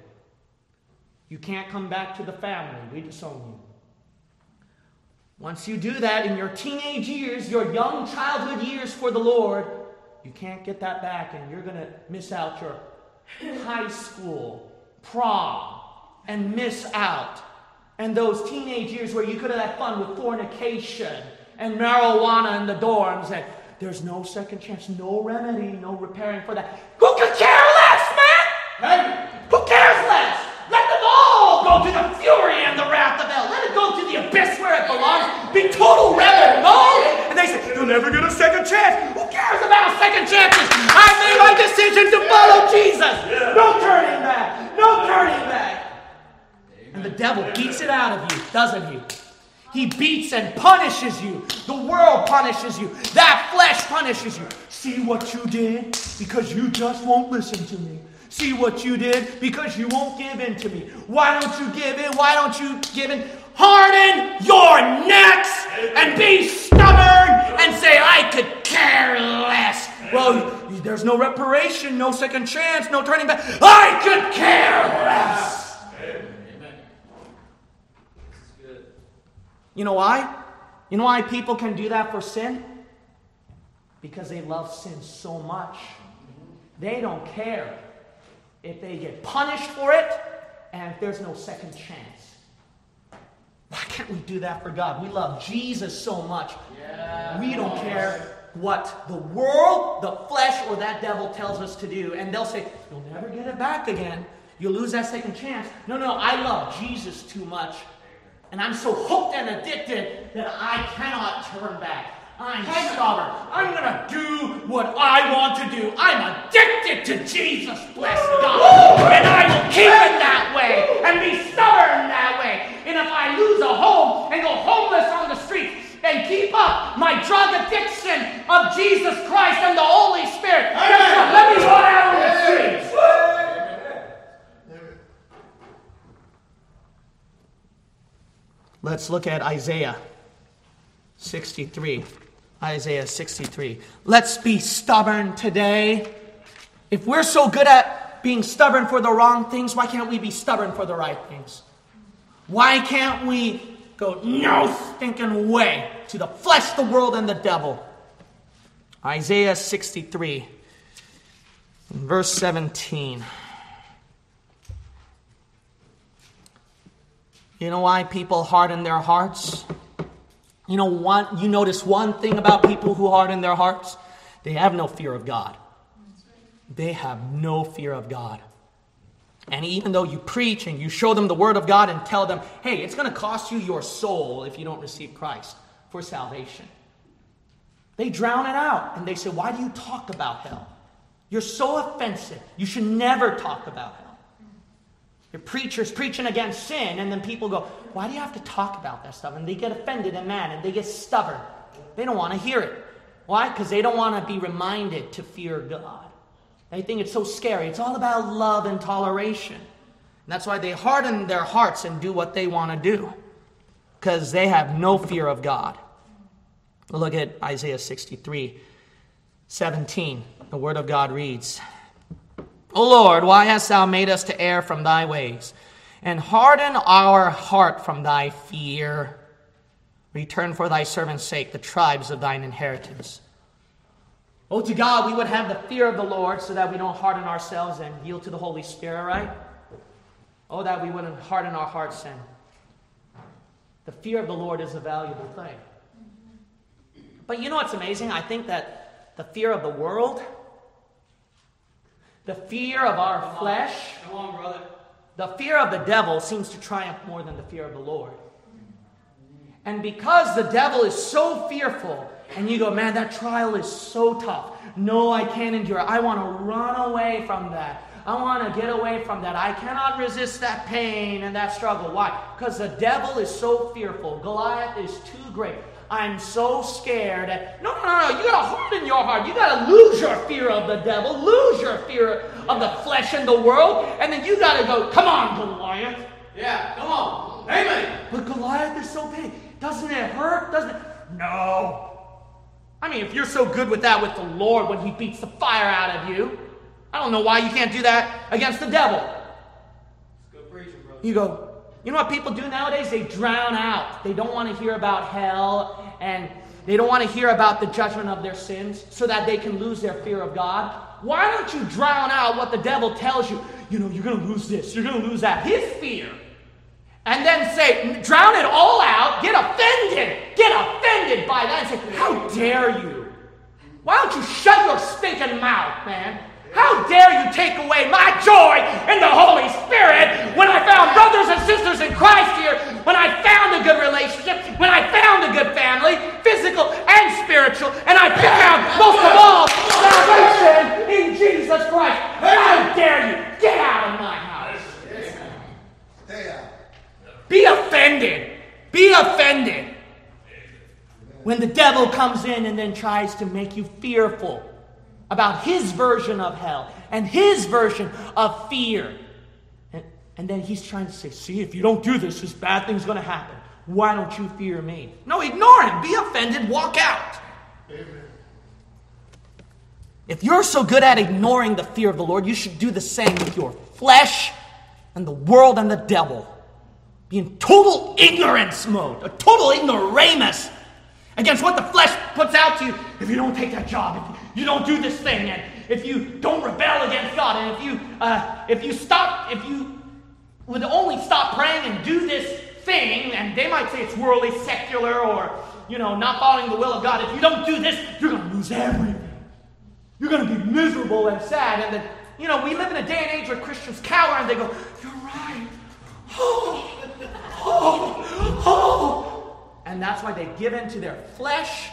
You can't come back to the family. We disown you. Once you do that in your teenage years, your young childhood years for the Lord, you can't get that back and you're going to miss out your high school, prom, and miss out. And those teenage years where you could have had fun with fornication and marijuana in the dorms, and there's no second chance, no remedy, no repairing for that. Who could care less, man? Hey! Who cares less? Let them all go to the fury and the wrath of hell. Let it go to the abyss where it belongs. Be total rebel. No! And they say, you'll never get a second chance. Who cares about second chances? I made my decision to follow Jesus. No turning back. No turning back. And the devil beats it out of you, doesn't he? He beats and punishes you. The world punishes you. That flesh punishes you. See what you did? Because you just won't listen to me. See what you did? Because you won't give in to me. Why don't you give in? Why don't you give in? Harden your necks and be stubborn and say, I could care less. Well, there's no reparation, no second chance, no turning back. I could care less. You know why? You know why people can do that for sin? Because they love sin so much. They don't care if they get punished for it and if there's no second chance. Why can't we do that for God? We love Jesus so much. we don't care what the world, the flesh, or that devil tells us to do. And they'll say, You'll never get it back again. You'll lose that second chance. No, no, I love Jesus too much. And I'm so hooked and addicted that I cannot turn back. I'm stubborn. I'm going to do what I want to do. I'm addicted to Jesus, bless God. And I will keep it that way and be stubborn that way. And if I lose a home and go homeless on the street and keep up my drug addiction of Jesus Christ and the Holy Spirit, guess what? Let me run out on the streets. Let's look at Isaiah 63. Isaiah 63. Let's be stubborn today. If we're so good at being stubborn for the wrong things, why can't we be stubborn for the right things? Why can't we go, no stinking way, to the flesh, the world, and the devil? Isaiah 63, verse 17. You know why people harden their hearts? You know one you notice one thing about people who harden their hearts? They have no fear of God. They have no fear of God. And even though you preach and you show them the word of God and tell them, hey, it's going to cost you your soul if you don't receive Christ for salvation. They drown it out and they say, why do you talk about hell? You're so offensive. You should never talk about hell. Your preacher's preaching against sin, and then people go, Why do you have to talk about that stuff? And they get offended and mad, and they get stubborn. They don't want to hear it. Why? Because they don't want to be reminded to fear God. They think it's so scary. It's all about love and toleration. And that's why they harden their hearts and do what they want to do, because they have no fear of God. Look at Isaiah 63 17. The Word of God reads, O Lord, why hast thou made us to err from thy ways, and harden our heart from thy fear? Return for thy servant's sake the tribes of thine inheritance. Oh, to God, we would have the fear of the Lord so that we don't harden ourselves and yield to the Holy Spirit, right? Oh, that we wouldn't harden our hearts and the fear of the Lord is a valuable thing. But you know what's amazing? I think that the fear of the world the fear of our flesh, Come on, brother. the fear of the devil seems to triumph more than the fear of the Lord. And because the devil is so fearful, and you go, man, that trial is so tough. No, I can't endure. I want to run away from that. I want to get away from that. I cannot resist that pain and that struggle. Why? Because the devil is so fearful. Goliath is too great. I'm so scared. No, no, no, no. You got to harden your heart. You got to lose your fear of the devil, lose your fear of the flesh and the world, and then you got to go, come on, Goliath. Yeah, come on. Amen. But Goliath is so big. Doesn't it hurt? Doesn't it? No. I mean, if you're so good with that with the Lord when he beats the fire out of you, I don't know why you can't do that against the devil. Let's preaching, brother. You go, you know what people do nowadays? They drown out. They don't want to hear about hell and they don't want to hear about the judgment of their sins so that they can lose their fear of God. Why don't you drown out what the devil tells you? You know, you're going to lose this, you're going to lose that. His fear. And then say, drown it all out, get offended, get offended by that, and say, How dare you? Why don't you shut your stinking mouth, man? How dare you take away my joy in the Holy Spirit when I found brothers and sisters in Christ here, when I found a good relationship, when I found a good family, physical and spiritual, and I found, most of all, salvation in Jesus Christ. How dare you? Get out of my house. Stay out. Be offended. Be offended. When the devil comes in and then tries to make you fearful about his version of hell and his version of fear. And, and then he's trying to say, see, if you don't do this, this bad thing's going to happen. Why don't you fear me? No, ignore him. Be offended. Walk out. If you're so good at ignoring the fear of the Lord, you should do the same with your flesh and the world and the devil. Be in total ignorance mode, a total ignoramus against what the flesh puts out to you. If you don't take that job, if you don't do this thing, and if you don't rebel against God, and if you uh, if you stop, if you would only stop praying and do this thing, and they might say it's worldly, secular, or you know, not following the will of God. If you don't do this, you're going to lose everything. You're going to be miserable and sad. And then, you know, we live in a day and age where Christians cower and they go, You're right. Oh, oh, oh. And that's why they give in to their flesh,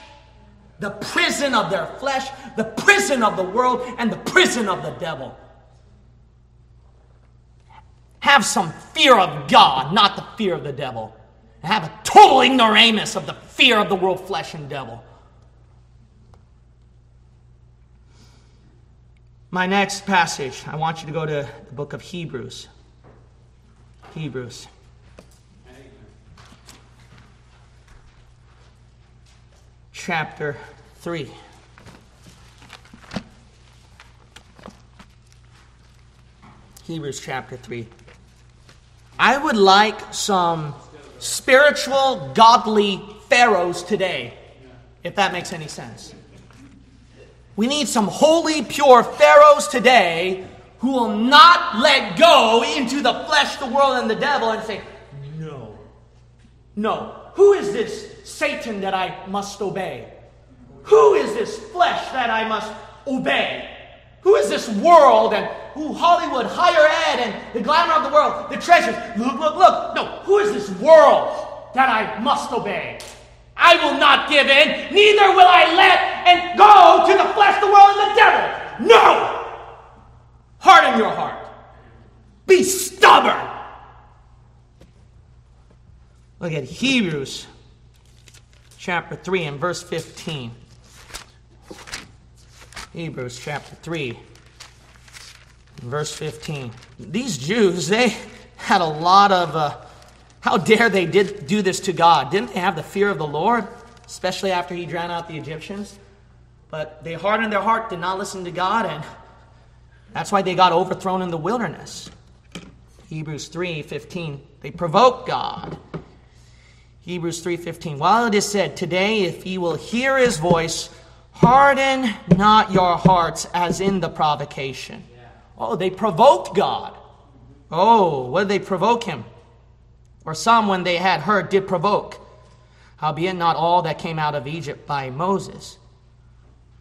the prison of their flesh, the prison of the world, and the prison of the devil. Have some fear of God, not the fear of the devil. Have a total ignoramus of the fear of the world, flesh, and devil. My next passage, I want you to go to the book of Hebrews. Hebrews. Chapter 3. Hebrews chapter 3. I would like some spiritual, godly pharaohs today, if that makes any sense. We need some holy, pure pharaohs today who will not let go into the flesh, the world, and the devil and say, No. No. Who is this Satan that I must obey? Who is this flesh that I must obey? Who is this world and who Hollywood, higher ed, and the glamour of the world, the treasures? Look, look, look. No, who is this world that I must obey? I will not give in, neither will I let and go to the flesh, the world, and the devil. No! Harden your heart. Be stubborn. Look at Hebrews chapter 3 and verse 15. Hebrews chapter 3 verse 15. These Jews, they had a lot of. Uh, how dare they did do this to God? Didn't they have the fear of the Lord, especially after he drowned out the Egyptians? But they hardened their heart, did not listen to God, and that's why they got overthrown in the wilderness. Hebrews 3:15. They provoked God. Hebrews 3:15. While it is said, "Today if ye will hear his voice, harden not your hearts as in the provocation." Oh, they provoked God. Oh, what did they provoke him? Or some, when they had heard, did provoke. Howbeit not all that came out of Egypt by Moses.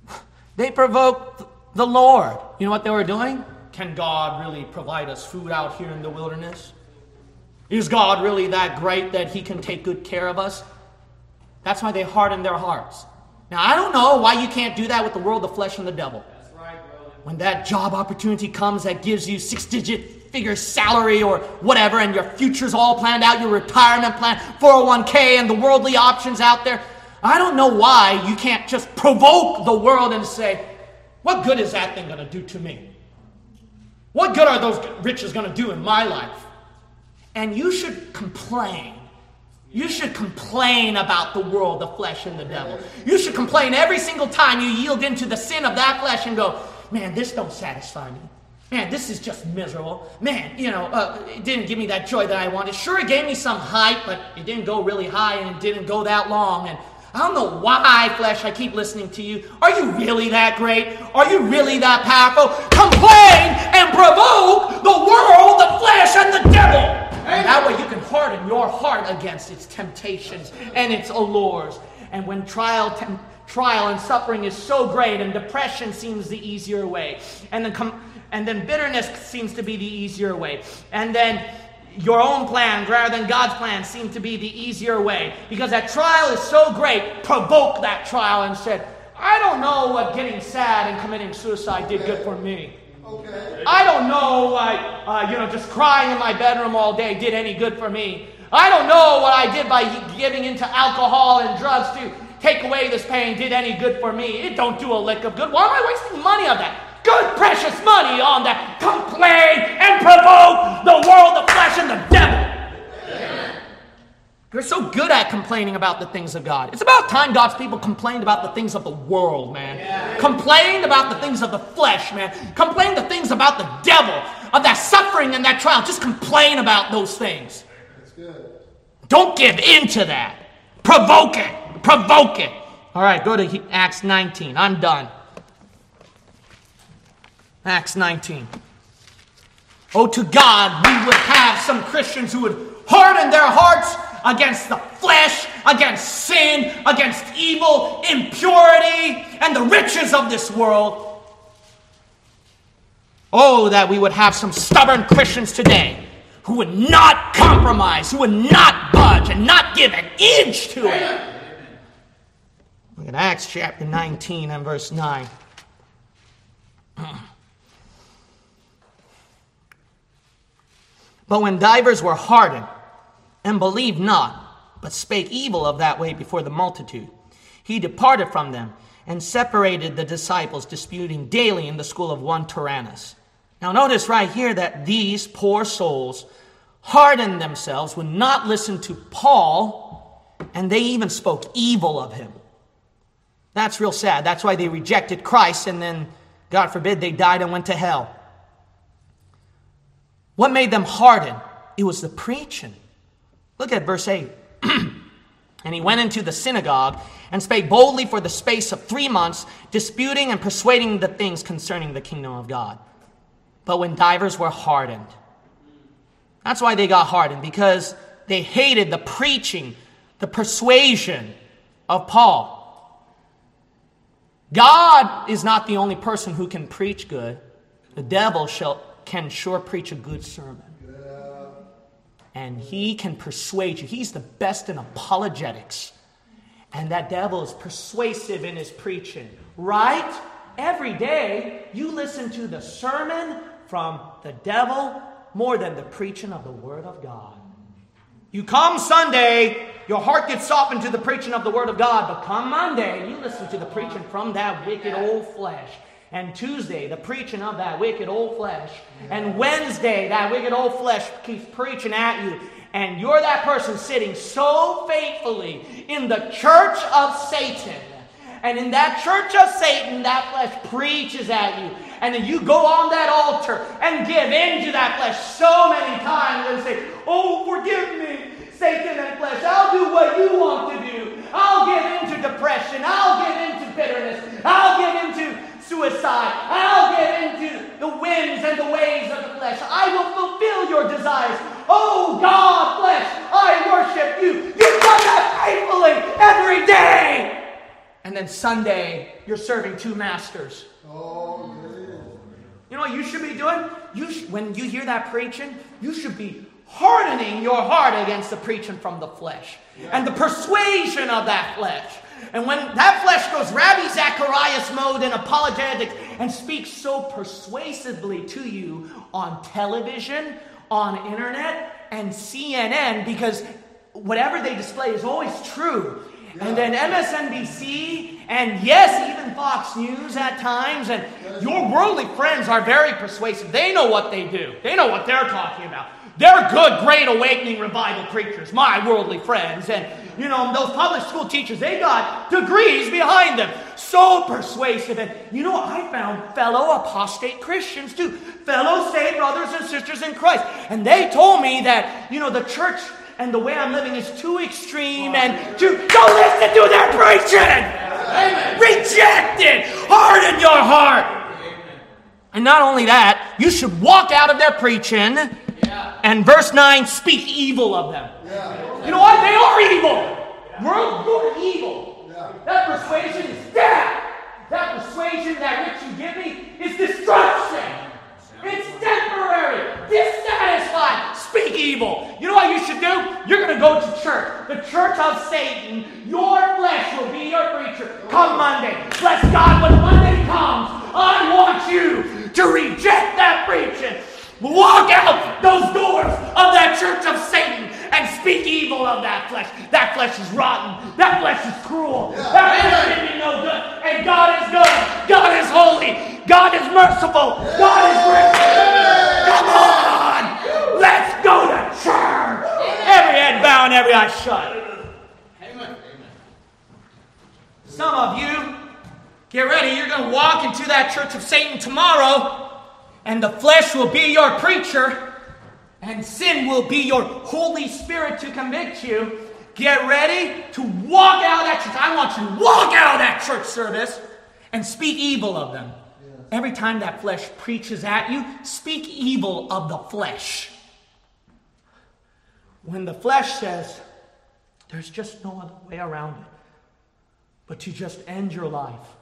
They provoked the Lord. You know what they were doing? Can God really provide us food out here in the wilderness? Is God really that great that He can take good care of us? That's why they harden their hearts. Now, I don't know why you can't do that with the world, the flesh, and the devil. That's right. When that job opportunity comes that gives you six digit figure salary or whatever, and your future's all planned out, your retirement plan, 401k, and the worldly options out there, I don't know why you can't just provoke the world and say, What good is that thing going to do to me? What good are those riches going to do in my life? And you should complain. You should complain about the world, the flesh, and the devil. You should complain every single time you yield into the sin of that flesh and go, man, this don't satisfy me. Man, this is just miserable. Man, you know, uh, it didn't give me that joy that I wanted. Sure, it gave me some hype, but it didn't go really high and it didn't go that long. And I don't know why, flesh, I keep listening to you. Are you really that great? Are you really that powerful? Complain and provoke the world, the flesh, and the devil. That way you can harden your heart against its temptations and its allures. And when trial, tem- trial and suffering is so great and depression seems the easier way, and then come and then bitterness seems to be the easier way. And then your own plan rather than God's plan seem to be the easier way. Because that trial is so great, provoke that trial and said, I don't know what getting sad and committing suicide did good for me. I don't know what, uh, you know, just crying in my bedroom all day did any good for me. I don't know what I did by giving into alcohol and drugs to take away this pain did any good for me. It don't do a lick of good. Why am I wasting money on that? good precious money on that. Complain and provoke the world, the flesh, and the devil. We're so good at complaining about the things of God. It's about time God's people complained about the things of the world, man. Yeah. Complained about the things of the flesh, man. Complain the things about the devil, of that suffering and that trial. Just complain about those things. That's good. Don't give in to that. Provoke it. Provoke it. All right, go to Acts 19. I'm done. Acts 19. Oh, to God, we would have some Christians who would harden their hearts against the flesh, against sin, against evil, impurity, and the riches of this world. Oh, that we would have some stubborn Christians today who would not compromise, who would not budge, and not give an inch to it. Look at Acts chapter 19 and verse 9. But when divers were hardened and believed not, but spake evil of that way before the multitude, he departed from them and separated the disciples, disputing daily in the school of one Tyrannus. Now, notice right here that these poor souls hardened themselves, would not listen to Paul, and they even spoke evil of him. That's real sad. That's why they rejected Christ, and then, God forbid, they died and went to hell. What made them harden? It was the preaching. Look at verse 8. and he went into the synagogue and spake boldly for the space of three months, disputing and persuading the things concerning the kingdom of God. But when divers were hardened, that's why they got hardened, because they hated the preaching, the persuasion of Paul. God is not the only person who can preach good. The devil shall can sure preach a good sermon. And he can persuade you. He's the best in apologetics. And that devil is persuasive in his preaching. Right? Every day, you listen to the sermon from the devil more than the preaching of the Word of God. You come Sunday, your heart gets softened to the preaching of the Word of God, but come Monday, you listen to the preaching from that wicked old flesh. And Tuesday, the preaching of that wicked old flesh. And Wednesday, that wicked old flesh keeps preaching at you. And you're that person sitting so faithfully in the church of Satan. And in that church of Satan, that flesh preaches at you. And then you go on that altar and give in to that flesh so many times and say, Oh, forgive me, Satan and flesh. I'll do what you want to do. I'll give into depression. I'll give into bitterness. I'll give into suicide. I'll get into the winds and the waves of the flesh. I will fulfill your desires. Oh God, flesh, I worship you. You've done that faithfully every day. And then Sunday, you're serving two masters. Oh, you know what you should be doing? You sh- when you hear that preaching, you should be hardening your heart against the preaching from the flesh yeah. and the persuasion of that flesh. And when that flesh goes Ravi Zacharias mode and apologetics and speaks so persuasively to you on television, on internet, and CNN, because whatever they display is always true. And then MSNBC, and yes, even Fox News at times, and your worldly friends are very persuasive. They know what they do, they know what they're talking about. They're good, great awakening revival preachers, my worldly friends. And, you know, those public school teachers, they got degrees behind them. so persuasive. And you know, what? I found fellow apostate Christians too, fellow saved brothers and sisters in Christ. And they told me that, you know, the church and the way I'm living is too extreme and too. Don't listen to their preaching! Amen. Reject it! Harden your heart! And not only that, you should walk out of their preaching and verse 9, speak evil of them. You know what? They are evil. We're, we're evil. That persuasion is death. That persuasion that which you give me is destruction. It's temporary, dissatisfied. Speak evil. You know what you should do? You're going to go to church, the church of Satan. Your flesh will be your preacher. Come Monday. Bless God when Monday comes. I want you to reject that preaching. Walk out those doors of that church of Satan and speak evil of that flesh. That flesh is rotten. That flesh is cruel. That flesh can be no good. And God is good. God is holy. God is merciful. God is great. Come on. Let's go to church. Every head bowed, and every eye shut. Amen. Some of you, get ready. You're going to walk into that church of Satan tomorrow and the flesh will be your preacher, and sin will be your Holy Spirit to convict you. Get ready to walk out of that church. I want you to walk out of that church service and speak evil of them. Yes. Every time that flesh preaches at you, speak evil of the flesh. When the flesh says, there's just no other way around it but to just end your life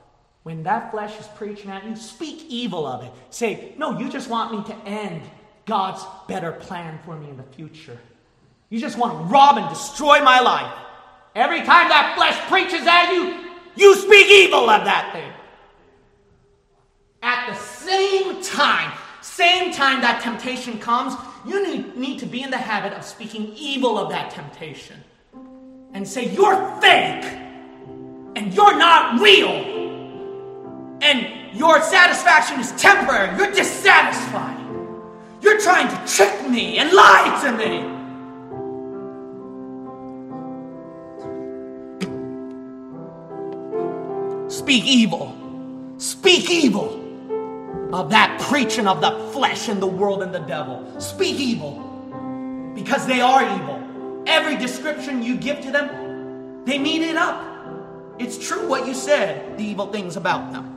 when that flesh is preaching at you, speak evil of it. Say, No, you just want me to end God's better plan for me in the future. You just want to rob and destroy my life. Every time that flesh preaches at you, you speak evil of that thing. At the same time, same time that temptation comes, you need, need to be in the habit of speaking evil of that temptation. And say, You're fake, and you're not real and your satisfaction is temporary. You're dissatisfied. You're trying to trick me and lie to me. Speak evil. Speak evil of that preaching of the flesh and the world and the devil. Speak evil because they are evil. Every description you give to them, they mean it up. It's true what you said, the evil things about them.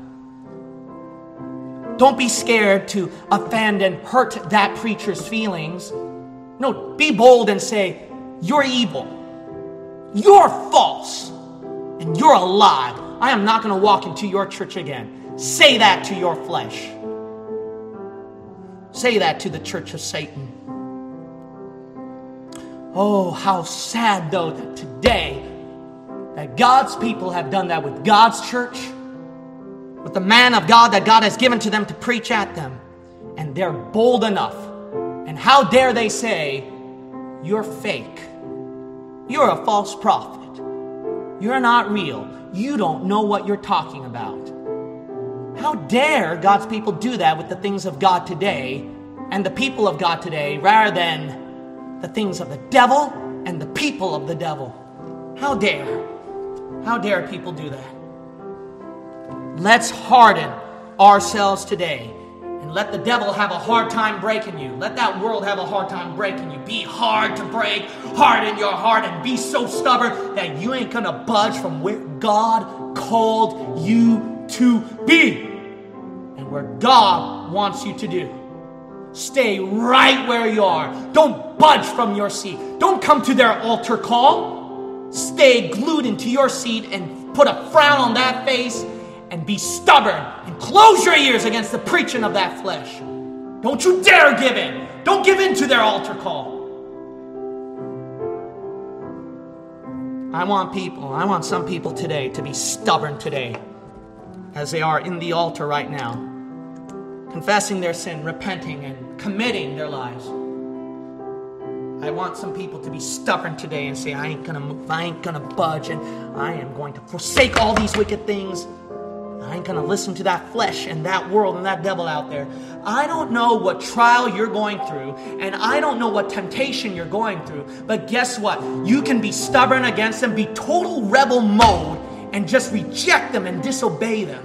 Don't be scared to offend and hurt that preacher's feelings. No, be bold and say, You're evil. You're false. And you're a lie. I am not going to walk into your church again. Say that to your flesh. Say that to the church of Satan. Oh, how sad though that today that God's people have done that with God's church with the man of God that God has given to them to preach at them. And they're bold enough. And how dare they say, You're fake. You're a false prophet. You're not real. You don't know what you're talking about. How dare God's people do that with the things of God today and the people of God today rather than the things of the devil and the people of the devil? How dare? How dare people do that? Let's harden ourselves today and let the devil have a hard time breaking you. Let that world have a hard time breaking you. Be hard to break, harden your heart, and be so stubborn that you ain't gonna budge from where God called you to be and where God wants you to do. Stay right where you are. Don't budge from your seat. Don't come to their altar call. Stay glued into your seat and put a frown on that face and be stubborn and close your ears against the preaching of that flesh. Don't you dare give in. Don't give in to their altar call. I want people, I want some people today to be stubborn today as they are in the altar right now, confessing their sin, repenting, and committing their lives. I want some people to be stubborn today and say, I ain't gonna move, I ain't gonna budge, and I am going to forsake all these wicked things I ain't to listen to that flesh and that world and that devil out there. I don't know what trial you're going through, and I don't know what temptation you're going through, but guess what? You can be stubborn against them, be total rebel mode, and just reject them and disobey them.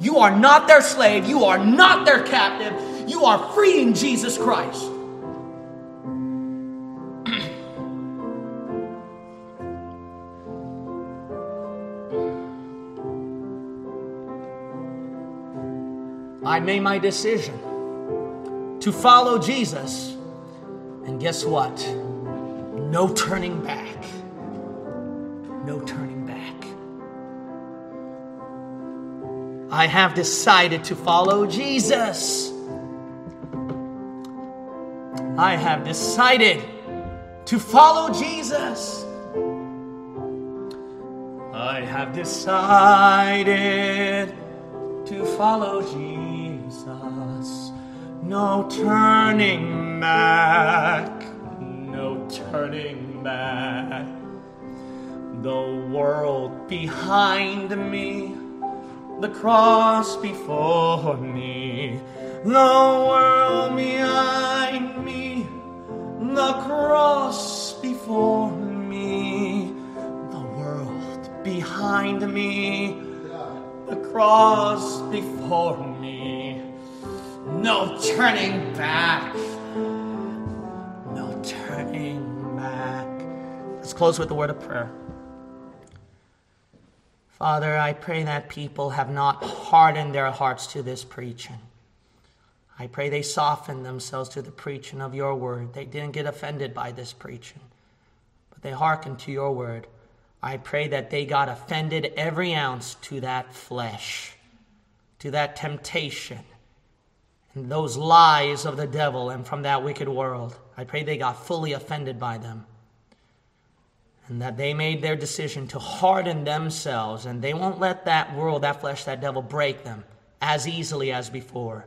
You are not their slave. You are not their captive. You are free in Jesus Christ. I made my decision to follow Jesus. And guess what? No turning back. No turning back. I have decided to follow Jesus. I have decided to follow Jesus. I have decided to follow No turning back, no turning back. The world behind me, the cross before me, the world behind me, the cross before me, the world behind me, the cross before me. No turning back. No turning back. Let's close with a word of prayer. Father, I pray that people have not hardened their hearts to this preaching. I pray they soften themselves to the preaching of your word. They didn't get offended by this preaching, but they hearkened to your word. I pray that they got offended every ounce to that flesh, to that temptation, those lies of the devil and from that wicked world. I pray they got fully offended by them and that they made their decision to harden themselves and they won't let that world, that flesh, that devil break them as easily as before.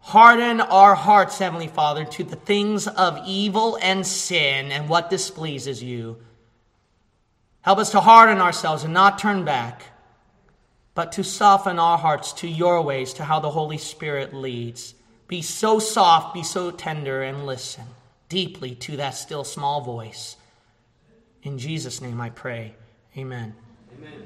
Harden our hearts, Heavenly Father, to the things of evil and sin and what displeases you. Help us to harden ourselves and not turn back, but to soften our hearts to your ways, to how the Holy Spirit leads. Be so soft, be so tender, and listen deeply to that still small voice. In Jesus' name I pray. Amen. Amen.